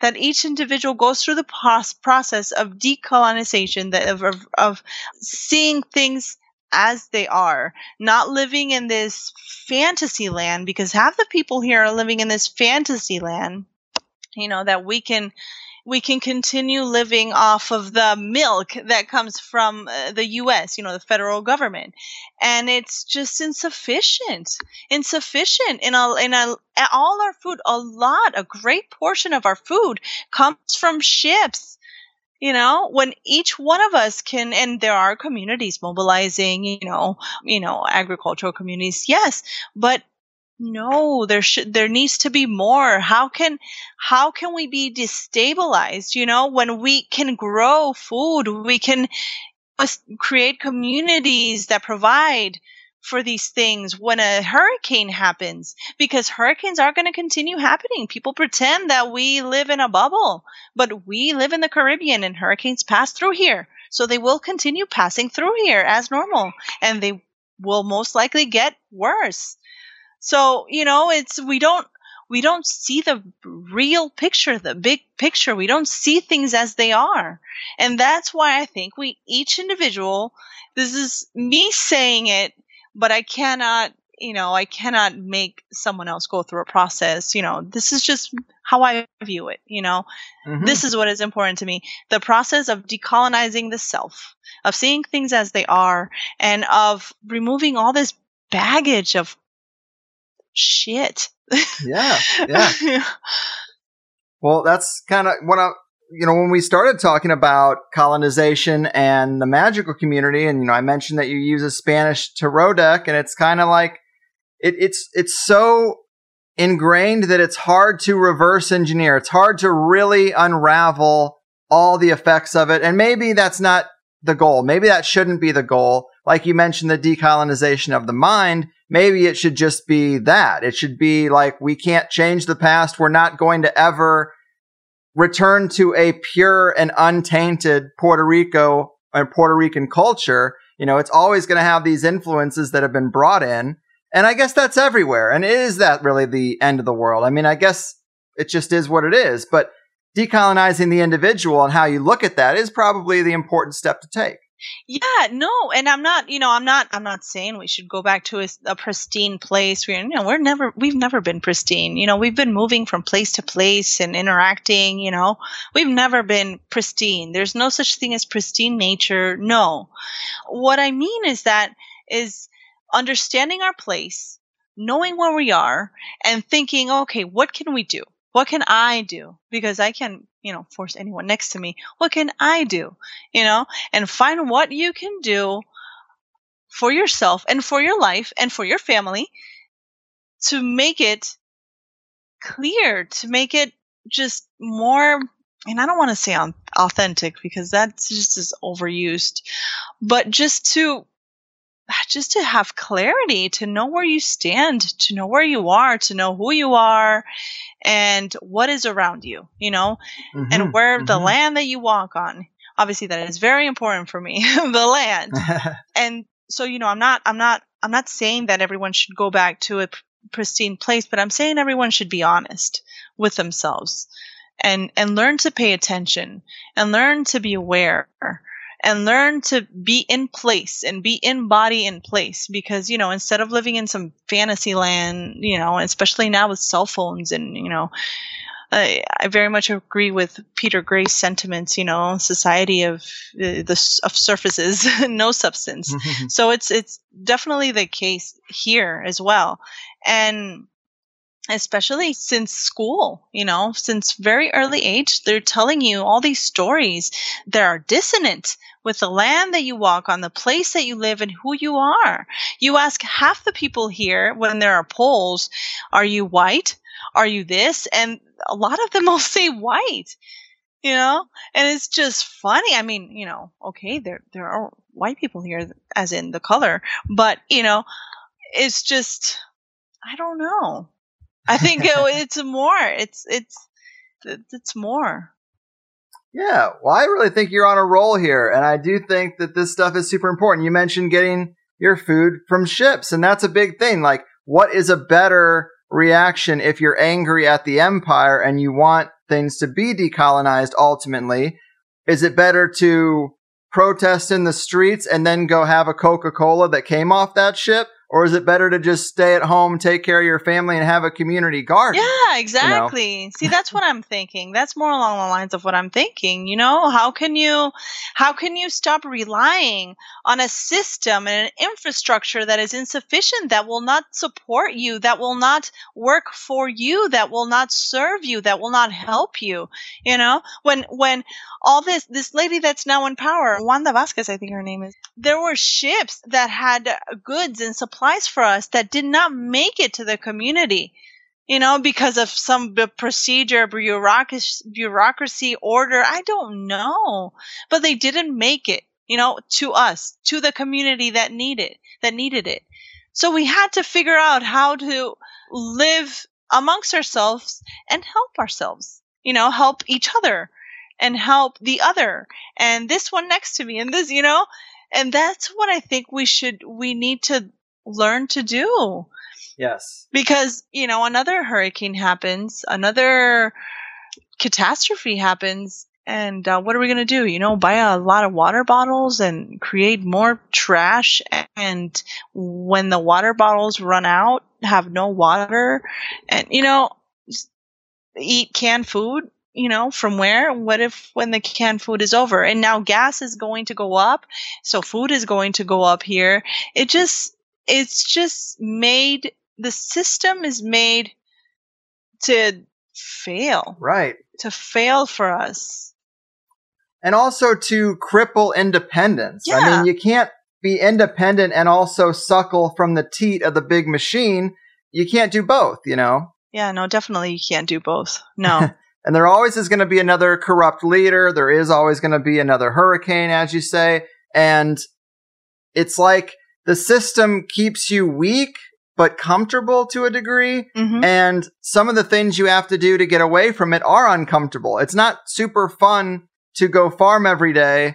that each individual goes through the process of decolonization that of, of, of seeing things as they are not living in this fantasy land because half the people here are living in this fantasy land you know that we can we can continue living off of the milk that comes from uh, the US, you know, the federal government. And it's just insufficient. Insufficient in a in a all our food, a lot, a great portion of our food comes from ships. You know, when each one of us can and there are communities mobilizing, you know, you know, agricultural communities, yes, but no, there should there needs to be more. How can how can we be destabilized? You know when we can grow food we can create communities that provide for these things when a hurricane happens because hurricanes are going to continue happening. People pretend that we live in a bubble but we live in the caribbean and hurricanes pass through here. So they will continue passing through here as normal and they will most likely get worse so you know it's we don't we don't see the real picture, the big picture. We don't see things as they are. And that's why I think we, each individual, this is me saying it, but I cannot, you know, I cannot make someone else go through a process. You know, this is just how I view it. You know, Mhm. this is what is important to me the process of decolonizing the self, of seeing things as they are, and of removing all this baggage of shit. yeah, yeah. Well, that's kind of what I, you know, when we started talking about colonization and the magical community, and you know, I mentioned that you use a Spanish tarot deck, and it's kind of like it, it's it's so ingrained that it's hard to reverse engineer. It's hard to really unravel all the effects of it, and maybe that's not the goal. Maybe that shouldn't be the goal. Like you mentioned, the decolonization of the mind. Maybe it should just be that. It should be like we can't change the past. We're not going to ever return to a pure and untainted Puerto Rico and Puerto Rican culture. You know, it's always going to have these influences that have been brought in. And I guess that's everywhere. And is that really the end of the world? I mean, I guess it just is what it is. But decolonizing the individual and how you look at that is probably the important step to take. Yeah, no, and I'm not, you know, I'm not, I'm not saying we should go back to a, a pristine place. We're, you know, we're never, we've never been pristine. You know, we've been moving from place to place and interacting. You know, we've never been pristine. There's no such thing as pristine nature. No, what I mean is that is understanding our place, knowing where we are, and thinking, okay, what can we do? What can I do? Because I can't, you know, force anyone next to me. What can I do? You know, and find what you can do for yourself and for your life and for your family to make it clear, to make it just more and I don't want to say authentic because that's just as overused, but just to just to have clarity, to know where you stand, to know where you are, to know who you are and what is around you, you know, mm-hmm, and where mm-hmm. the land that you walk on. Obviously that is very important for me, the land. and so, you know, I'm not, I'm not, I'm not saying that everyone should go back to a pristine place, but I'm saying everyone should be honest with themselves and, and learn to pay attention and learn to be aware and learn to be in place and be in body in place because you know instead of living in some fantasy land you know especially now with cell phones and you know I, I very much agree with Peter Grey's sentiments. You know, society of uh, the of surfaces, no substance. so it's it's definitely the case here as well, and especially since school, you know, since very early age, they're telling you all these stories that are dissonant with the land that you walk on, the place that you live, and who you are. You ask half the people here when there are polls, are you white? Are you this? And a lot of them will say white. You know, and it's just funny. I mean, you know, okay, there there are white people here, as in the color, but you know, it's just I don't know I think it's more. It's it's it's more. Yeah, well, I really think you're on a roll here, and I do think that this stuff is super important. You mentioned getting your food from ships, and that's a big thing. Like, what is a better reaction if you're angry at the empire and you want things to be decolonized ultimately? Is it better to protest in the streets and then go have a Coca Cola that came off that ship? Or is it better to just stay at home, take care of your family, and have a community garden? Yeah, exactly. You know? See, that's what I'm thinking. That's more along the lines of what I'm thinking. You know, how can you, how can you stop relying on a system and an infrastructure that is insufficient, that will not support you, that will not work for you, that will not serve you, that will not help you? You know, when when all this this lady that's now in power, Wanda Vázquez, I think her name is, there were ships that had goods and supplies for us that did not make it to the community you know, because of some procedure, bureaucracy, bureaucracy order. I don't know, but they didn't make it, you know, to us, to the community that needed, that needed it. So we had to figure out how to live amongst ourselves and help ourselves, you know, help each other and help the other and this one next to me and this, you know, and that's what I think we should, we need to learn to do. Yes. Because, you know, another hurricane happens, another catastrophe happens, and uh, what are we going to do? You know, buy a lot of water bottles and create more trash. And when the water bottles run out, have no water, and, you know, eat canned food you know, from where? What if when the canned food is over? And now gas is going to go up, so food is going to go up here. It just it's just made the system is made to fail. Right. To fail for us. And also to cripple independence. Yeah. I mean, you can't be independent and also suckle from the teat of the big machine. You can't do both, you know? Yeah, no, definitely you can't do both. No. and there always is going to be another corrupt leader. There is always going to be another hurricane, as you say. And it's like the system keeps you weak but comfortable to a degree. Mm-hmm. And some of the things you have to do to get away from it are uncomfortable. It's not super fun to go farm every day.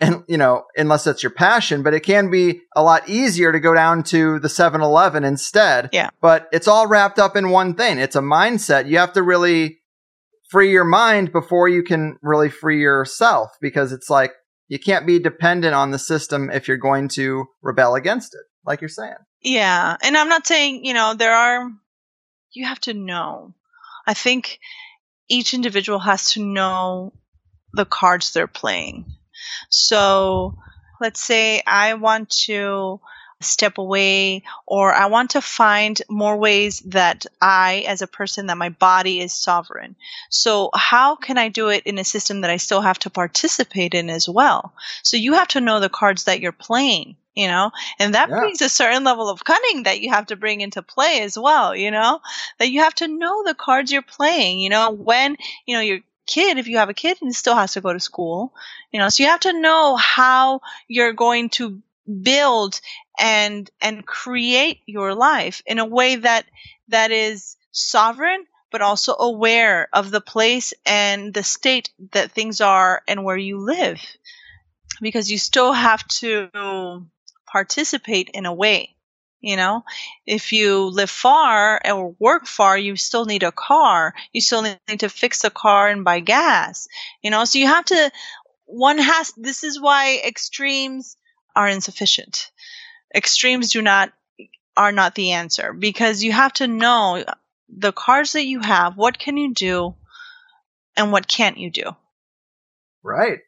And, you know, unless that's your passion, but it can be a lot easier to go down to the 7 Eleven instead. Yeah. But it's all wrapped up in one thing. It's a mindset. You have to really free your mind before you can really free yourself because it's like, you can't be dependent on the system if you're going to rebel against it, like you're saying. Yeah. And I'm not saying, you know, there are, you have to know. I think each individual has to know the cards they're playing. So let's say I want to step away or I want to find more ways that I, as a person, that my body is sovereign. So how can I do it in a system that I still have to participate in as well? So you have to know the cards that you're playing. You know, and that yeah. brings a certain level of cunning that you have to bring into play as well. You know, that you have to know the cards you're playing. You know, when, you know, your kid, if you have a kid and still has to go to school, you know, so you have to know how you're going to build and and create your life in a way that that is sovereign but also aware of the place and the state that things are and where you live. Because you still have to participate in a way you know? If you live far or work far you still need a car. You still need to fix the car and buy gas you know? So you have to one has this is why extremes are insufficient. Extremes do not are not the answer because you have to know the cards that you have, what can you do and what can't you do. Right.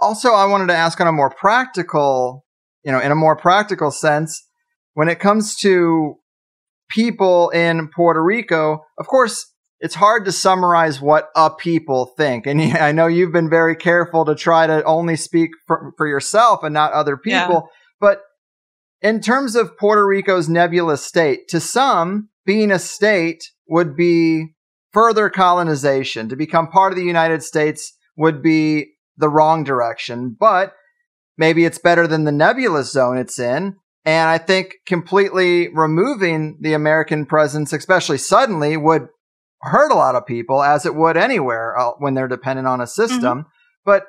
Also, I wanted to ask on a more practical, you know, in a more practical sense, when it comes to people in Puerto Rico, of course, it's hard to summarize what a people think. And I know you've been very careful to try to only speak for, for yourself and not other people. Yeah. But in terms of Puerto Rico's nebulous state, to some, being a state would be further colonization. To become part of the United States would be the wrong direction. But maybe it's better than the nebulous zone it's in. And I think completely removing the American presence, especially suddenly, would hurt a lot of people as it would anywhere uh, when they're dependent on a system. Mm-hmm. But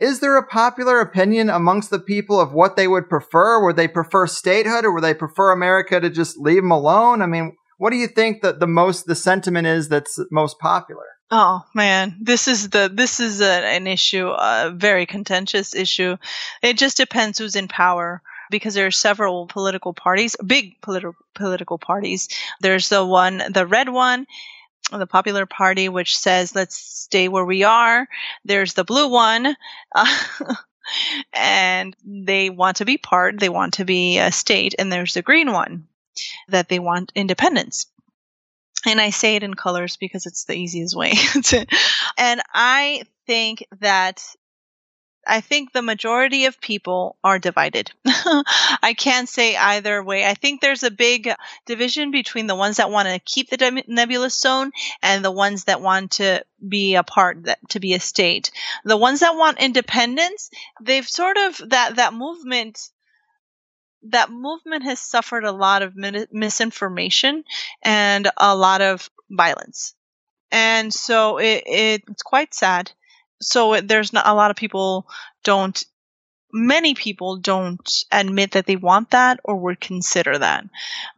is there a popular opinion amongst the people of what they would prefer? Would they prefer statehood or would they prefer America to just leave them alone? I mean, what do you think that the most the sentiment is that's most popular? Oh man, this is the this is a, an issue, a very contentious issue. It just depends who's in power because there are several political parties, big political political parties. There's the one, the red one, the Popular Party, which says let's stay where we are. There's the blue one, and they want to be part, they want to be a state, and there's the green one that they want independence. And I say it in colors because it's the easiest way to, and I think that I think the majority of people are divided. I can't say either way. I think there's a big division between the ones that want to keep the nebulous zone and the ones that want to be a part that to be a state. The ones that want independence, they've sort of that that movement that movement has suffered a lot of misinformation and a lot of violence. And so it, it, it's quite sad so there's not a lot of people don't many people don't admit that they want that or would consider that.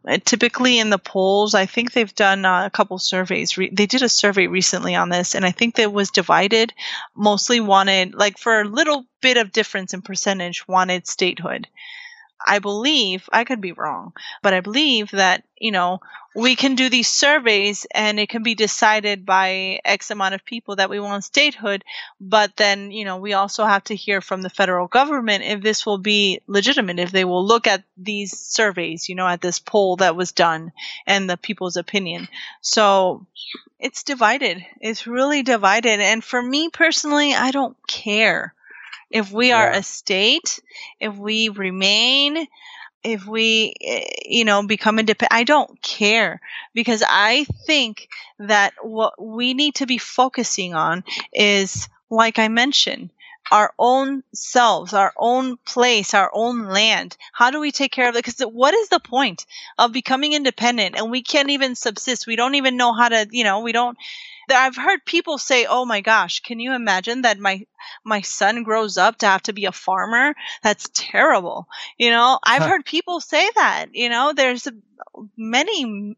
Uh, typically in the polls, I think they've done uh, a couple surveys. Re- they did a survey recently on this, and I think that was divided. Mostly wanted, like for a little bit of difference in percentage, wanted statehood. I believe, I could be wrong, but I believe that, you know, we can do these surveys and it can be decided by X amount of people that we want statehood. But then, you know, we also have to hear from the federal government if this will be legitimate, if they will look at these surveys, you know, at this poll that was done and the people's opinion. So it's divided. It's really divided. And for me personally, I don't care if we are a state, if we remain, if we, eh, you know, become independent, I don't care. Because I think that what we need to be focusing on is, like I mentioned, our own selves, our own place, our own land. How do we take care of it? Because what is the point of becoming independent and we can't even subsist? We don't even know how to, you know, we don't I've heard people say, "Oh my gosh, can you imagine that my my son grows up to have to be a farmer? That's terrible." You know, I've heard people say that. You know, there's many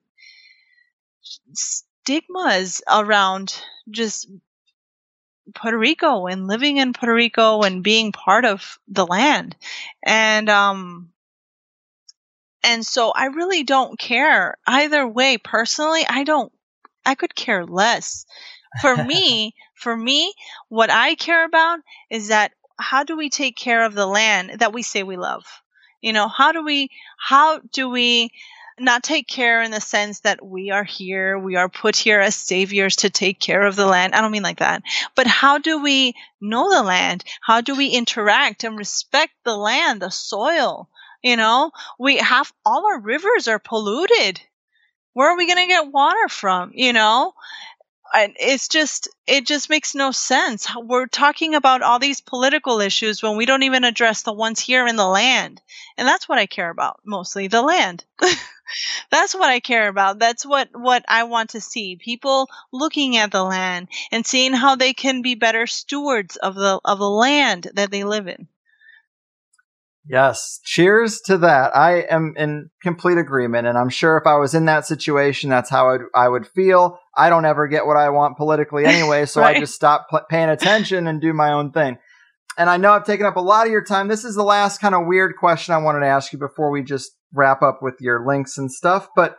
stigmas around just Puerto Rico and living in Puerto Rico and being part of the land. And um and so I really don't care either way personally. I don't I could care less. For me, for me, what I care about is that how do we take care of the land that we say we love? You know, how do we how do we not take care in the sense that we are here, we are put here as saviors to take care of the land. I don't mean like that. But how do we know the land? How do we interact and respect the land, the soil? You know, we have all our rivers are polluted. Where are we going to get water from? You know, and it's just it just makes no sense. We're talking about all these political issues when we don't even address the ones here in the land. And that's what I care about mostly, the land. that's what I care about. That's what what I want to see. People looking at the land and seeing how they can be better stewards of the of the land that they live in. Yes. Cheers to that. I am in complete agreement. And I'm sure if I was in that situation, that's how I'd, I would feel. I don't ever get what I want politically anyway. So right. I just stop pl- paying attention and do my own thing. And I know I've taken up a lot of your time. This is the last kind of weird question I wanted to ask you before we just wrap up with your links and stuff. But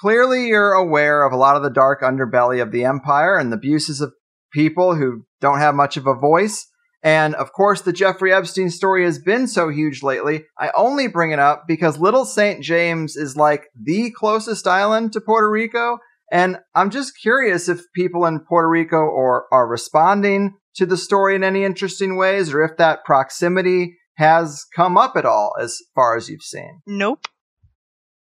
clearly you're aware of a lot of the dark underbelly of the empire and the abuses of people who don't have much of a voice. And of course, the Jeffrey Epstein story has been so huge lately. I only bring it up because Little St. James is like the closest island to Puerto Rico. And I'm just curious if people in Puerto Rico or are responding to the story in any interesting ways or if that proximity has come up at all as far as you've seen. Nope.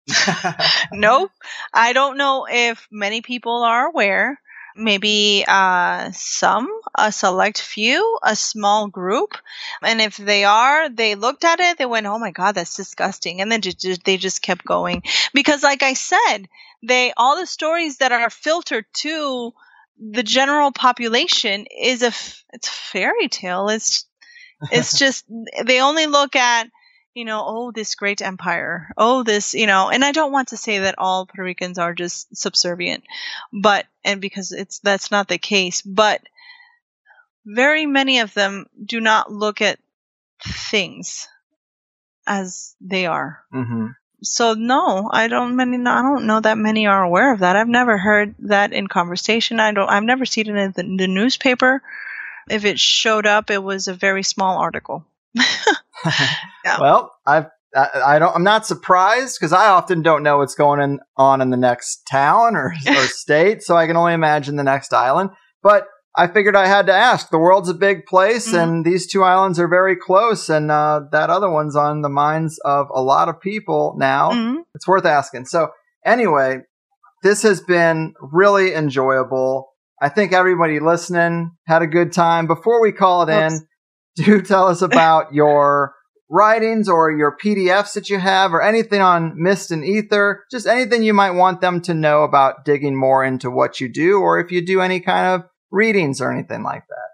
nope. I don't know if many people are aware maybe uh, some, a select few, a small group. And if they are, they looked at it, they went, oh my God, that's disgusting. And then just, they just kept going. Because, like I said, they, all the stories that are filtered to the general population is a, it's a fairy tale. It's, it's just, they only look at, you know, oh, this great empire. Oh, this, you know, and I don't want to say that all Puerto Ricans are just subservient, but, and because it's, that's not the case, but very many of them do not look at things as they are. Mm-hmm. So no, I don't many. I don't know that many are aware of that. I've never heard that in conversation. I don't. I've never seen it in the, the newspaper. If it showed up, it was a very small article. yeah. Well, I've I, I don't. I'm not surprised because I often don't know what's going in, on in the next town or, or state, so I can only imagine the next island. But I figured I had to ask. The world's a big place, mm-hmm. and these two islands are very close, and uh, that other one's on the minds of a lot of people now. Mm-hmm. It's worth asking. So, anyway, this has been really enjoyable. I think everybody listening had a good time. Before we call it Oops. in, do tell us about your writings or your PDFs that you have or anything on Mist and Ether, just anything you might want them to know about digging more into what you do or if you do any kind of readings or anything like that.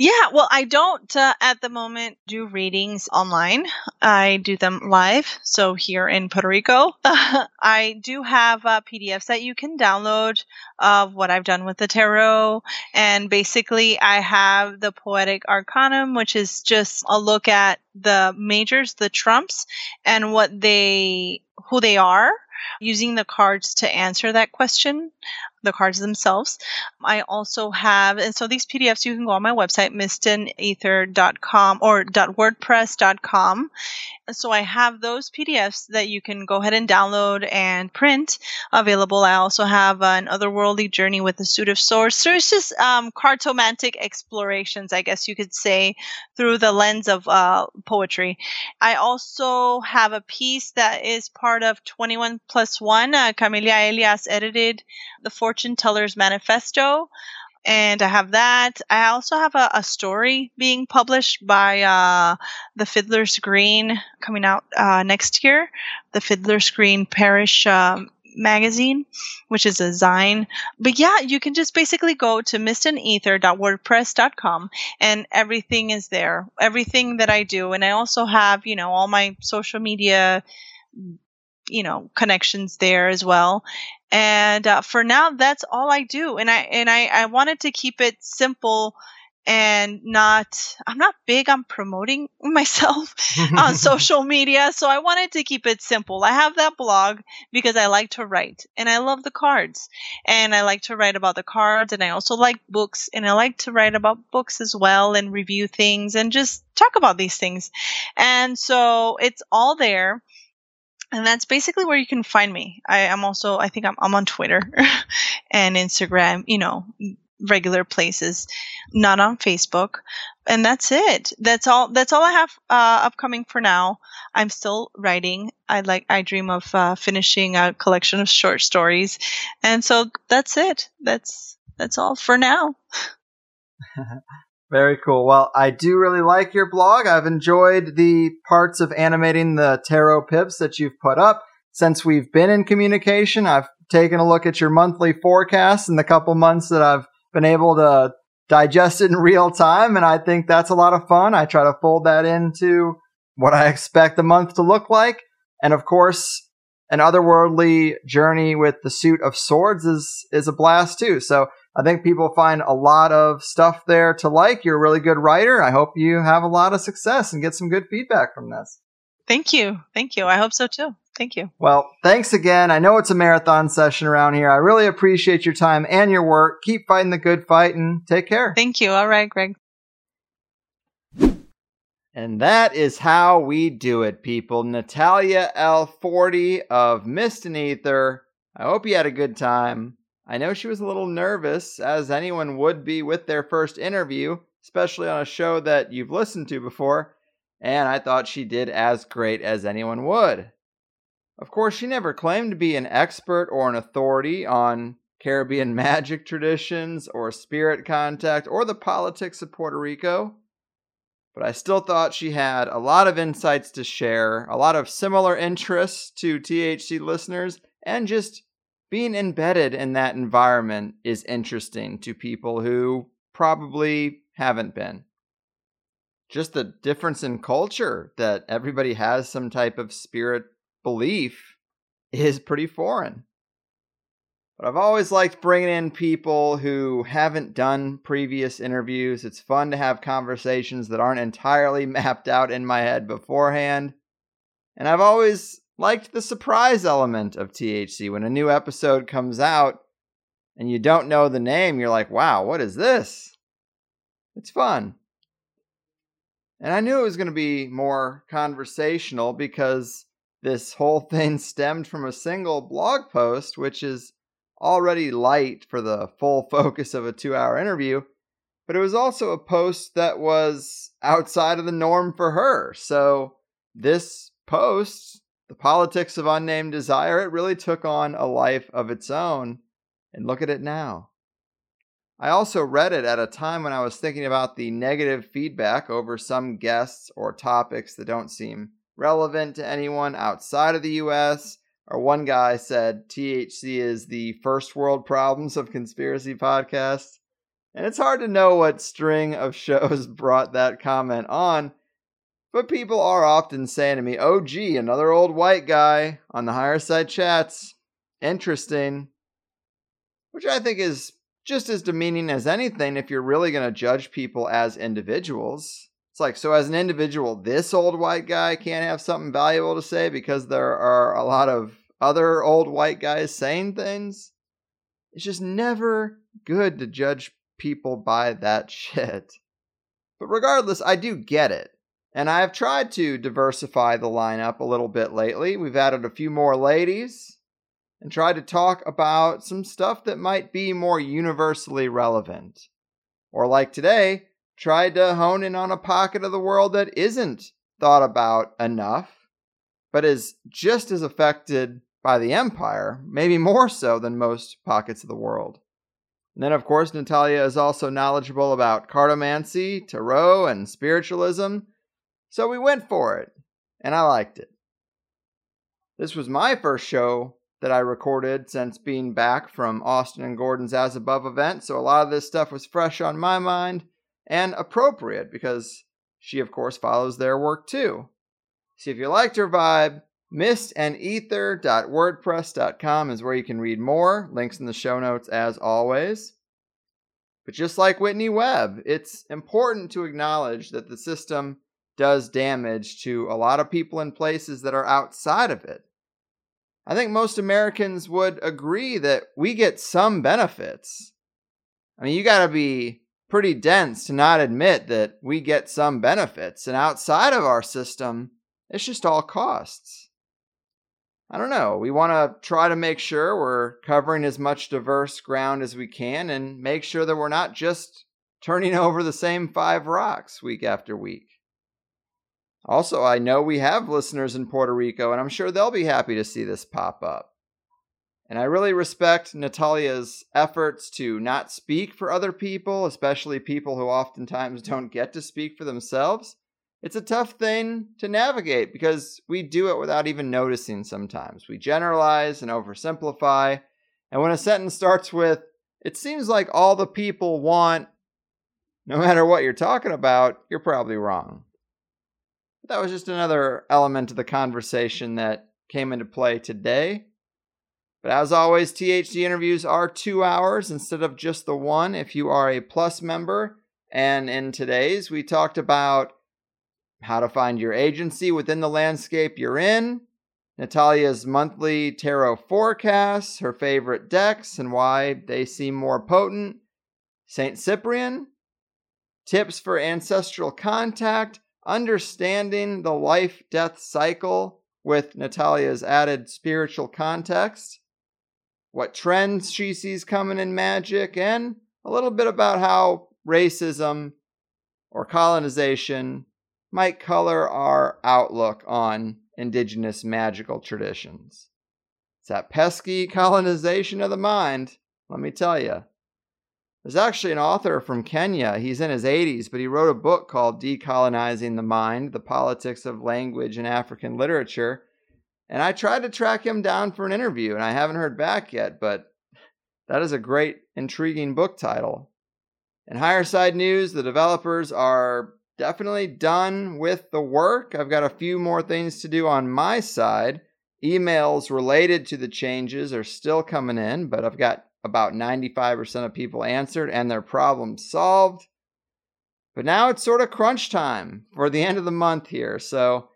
Yeah, well, I don't uh, at the moment do readings online. I do them live. So here in Puerto Rico, I do have uh, PDFs that you can download of what I've done with the tarot. And basically, I have the Poetic Arcanum, which is just a look at the majors, the trumps, and what they, who they are using the cards to answer that question the cards themselves. I also have, and so these PDFs you can go on my website, mistandether.com or .wordpress.com. So I have those PDFs that you can go ahead and download and print available. I also have an otherworldly journey with the suit of swords. So it's just um, cartomantic explorations, I guess you could say, through the lens of uh, poetry. I also have a piece that is part of 21 plus 1. Uh, Camelia Elias edited the Fortune Teller's Manifesto. And I have that. I also have a, a story being published by uh, the Fiddler's Green coming out uh, next year. The Fiddler's Green Parish um, magazine, which is a zine. But yeah, you can just basically go to mistandether.wordpress.com and everything is there. Everything that I do. And I also have, you know, all my social media you know connections there as well and uh, for now that's all i do and i and I, I wanted to keep it simple and not I'm not big on promoting myself on social media, so I wanted to keep it simple. I have that blog because I like to write and I love the cards. And I like to write about the cards and I also like books and I like to write about books as well and review things and just talk about these things. And so it's all there and that's basically where you can find me. I am also, I think I'm, I'm on Twitter and Instagram, you know, regular places, not on Facebook. And that's it. That's all. That's all I have uh, upcoming for now. I'm still writing. I like. I dream of uh, finishing a collection of short stories, and so that's it. That's that's all for now. Very cool. Well, I do really like your blog. I've enjoyed the parts of animating the tarot pips that you've put up since we've been in communication. I've taken a look at your monthly forecast in the couple months that I've been able to digest it in real time. And I think that's a lot of fun. I try to fold that into what I expect the month to look like. And of course, an otherworldly journey with the suit of swords is, is a blast too. So I think people find a lot of stuff there to like. You're a really good writer. I hope you have a lot of success and get some good feedback from this. Thank you. Thank you. I hope so too. Thank you. Well, thanks again. I know it's a marathon session around here. I really appreciate your time and your work. Keep fighting the good fight and take care. Thank you. All right, Greg. And that is how we do it, people. Natalia L. Forty of Mist and Ether. I hope you had a good time. I know she was a little nervous, as anyone would be with their first interview, especially on a show that you've listened to before, and I thought she did as great as anyone would. Of course, she never claimed to be an expert or an authority on Caribbean magic traditions or spirit contact or the politics of Puerto Rico. But I still thought she had a lot of insights to share, a lot of similar interests to THC listeners, and just being embedded in that environment is interesting to people who probably haven't been. Just the difference in culture that everybody has some type of spirit belief is pretty foreign. But I've always liked bringing in people who haven't done previous interviews. It's fun to have conversations that aren't entirely mapped out in my head beforehand. And I've always liked the surprise element of THC. When a new episode comes out and you don't know the name, you're like, wow, what is this? It's fun. And I knew it was going to be more conversational because this whole thing stemmed from a single blog post, which is already light for the full focus of a two hour interview, but it was also a post that was outside of the norm for her. So, this post, The Politics of Unnamed Desire, it really took on a life of its own. And look at it now. I also read it at a time when I was thinking about the negative feedback over some guests or topics that don't seem relevant to anyone outside of the US. Or one guy said THC is the first world problems of conspiracy podcasts. And it's hard to know what string of shows brought that comment on. But people are often saying to me, oh, gee, another old white guy on the Higherside Chats. Interesting. Which I think is just as demeaning as anything if you're really going to judge people as individuals. It's like, so as an individual, this old white guy can't have something valuable to say because there are a lot of other old white guys saying things. It's just never good to judge people by that shit. But regardless, I do get it. And I've tried to diversify the lineup a little bit lately. We've added a few more ladies and tried to talk about some stuff that might be more universally relevant. Or like today, tried to hone in on a pocket of the world that isn't thought about enough, but is just as affected by the Empire, maybe more so than most pockets of the world. And then, of course, Natalia is also knowledgeable about cartomancy, tarot, and spiritualism, so we went for it, and I liked it. This was my first show that I recorded since being back from Austin and Gordon's As Above event, so a lot of this stuff was fresh on my mind and appropriate because she, of course, follows their work too. See, if you liked her vibe, mistandether.wordpress.com is where you can read more. Links in the show notes as always. But just like Whitney Webb, it's important to acknowledge that the system does damage to a lot of people in places that are outside of it. I think most Americans would agree that we get some benefits. I mean, you got to be pretty dense to not admit that we get some benefits, and outside of our system, it's just all costs. I don't know. We want to try to make sure we're covering as much diverse ground as we can and make sure that we're not just turning over the same five rocks week after week. Also, I know we have listeners in Puerto Rico, and I'm sure they'll be happy to see this pop up. And I really respect Natalia's efforts to not speak for other people, especially people who oftentimes don't get to speak for themselves. It's a tough thing to navigate because we do it without even noticing sometimes. We generalize and oversimplify. And when a sentence starts with, it seems like all the people want, no matter what you're talking about, you're probably wrong. That was just another element of the conversation that came into play today. But as always, THC interviews are two hours instead of just the one if you are a plus member. And in today's, we talked about how to find your agency within the landscape you're in, Natalia's monthly tarot forecasts, her favorite decks and why they seem more potent, St. Cyprian, tips for ancestral contact, understanding the life death cycle with Natalia's added spiritual context, what trends she sees coming in magic, and a little bit about how racism or colonization might color our outlook on indigenous magical traditions. It's that pesky colonization of the mind, let me tell you. There's actually an author from Kenya. He's in his 80s, but he wrote a book called Decolonizing the Mind The Politics of Language in African Literature. And I tried to track him down for an interview, and I haven't heard back yet, but that is a great, intriguing book title. In Higherside news, the developers are definitely done with the work. I've got a few more things to do on my side. Emails related to the changes are still coming in, but I've got about 95% of people answered and their problems solved. But now it's sort of crunch time for the end of the month here. So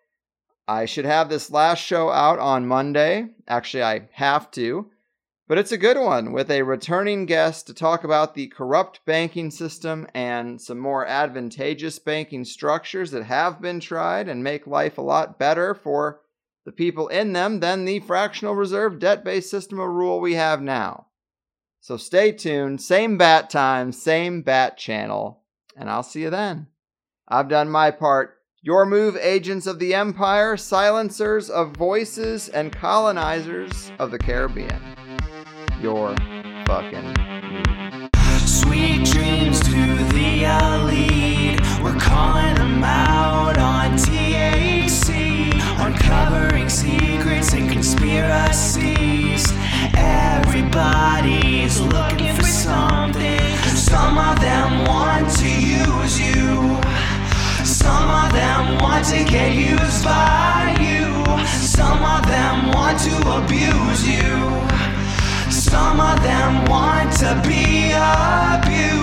I should have this last show out on Monday. Actually, I have to. But it's a good one with a returning guest to talk about the corrupt banking system and some more advantageous banking structures that have been tried and make life a lot better for the people in them than the fractional reserve debt based system of rule we have now. So stay tuned. Same bat time, same bat channel. And I'll see you then. I've done my part. Your move, agents of the empire, silencers of voices, and colonizers of the Caribbean. Your fucking move. Sweet dreams to the elite. We're calling them out on THC. Uncovering secrets and conspiracies. Something. Some of them want to use you. Some of them want to get used by you. Some of them want to abuse you. Some of them want to be abused.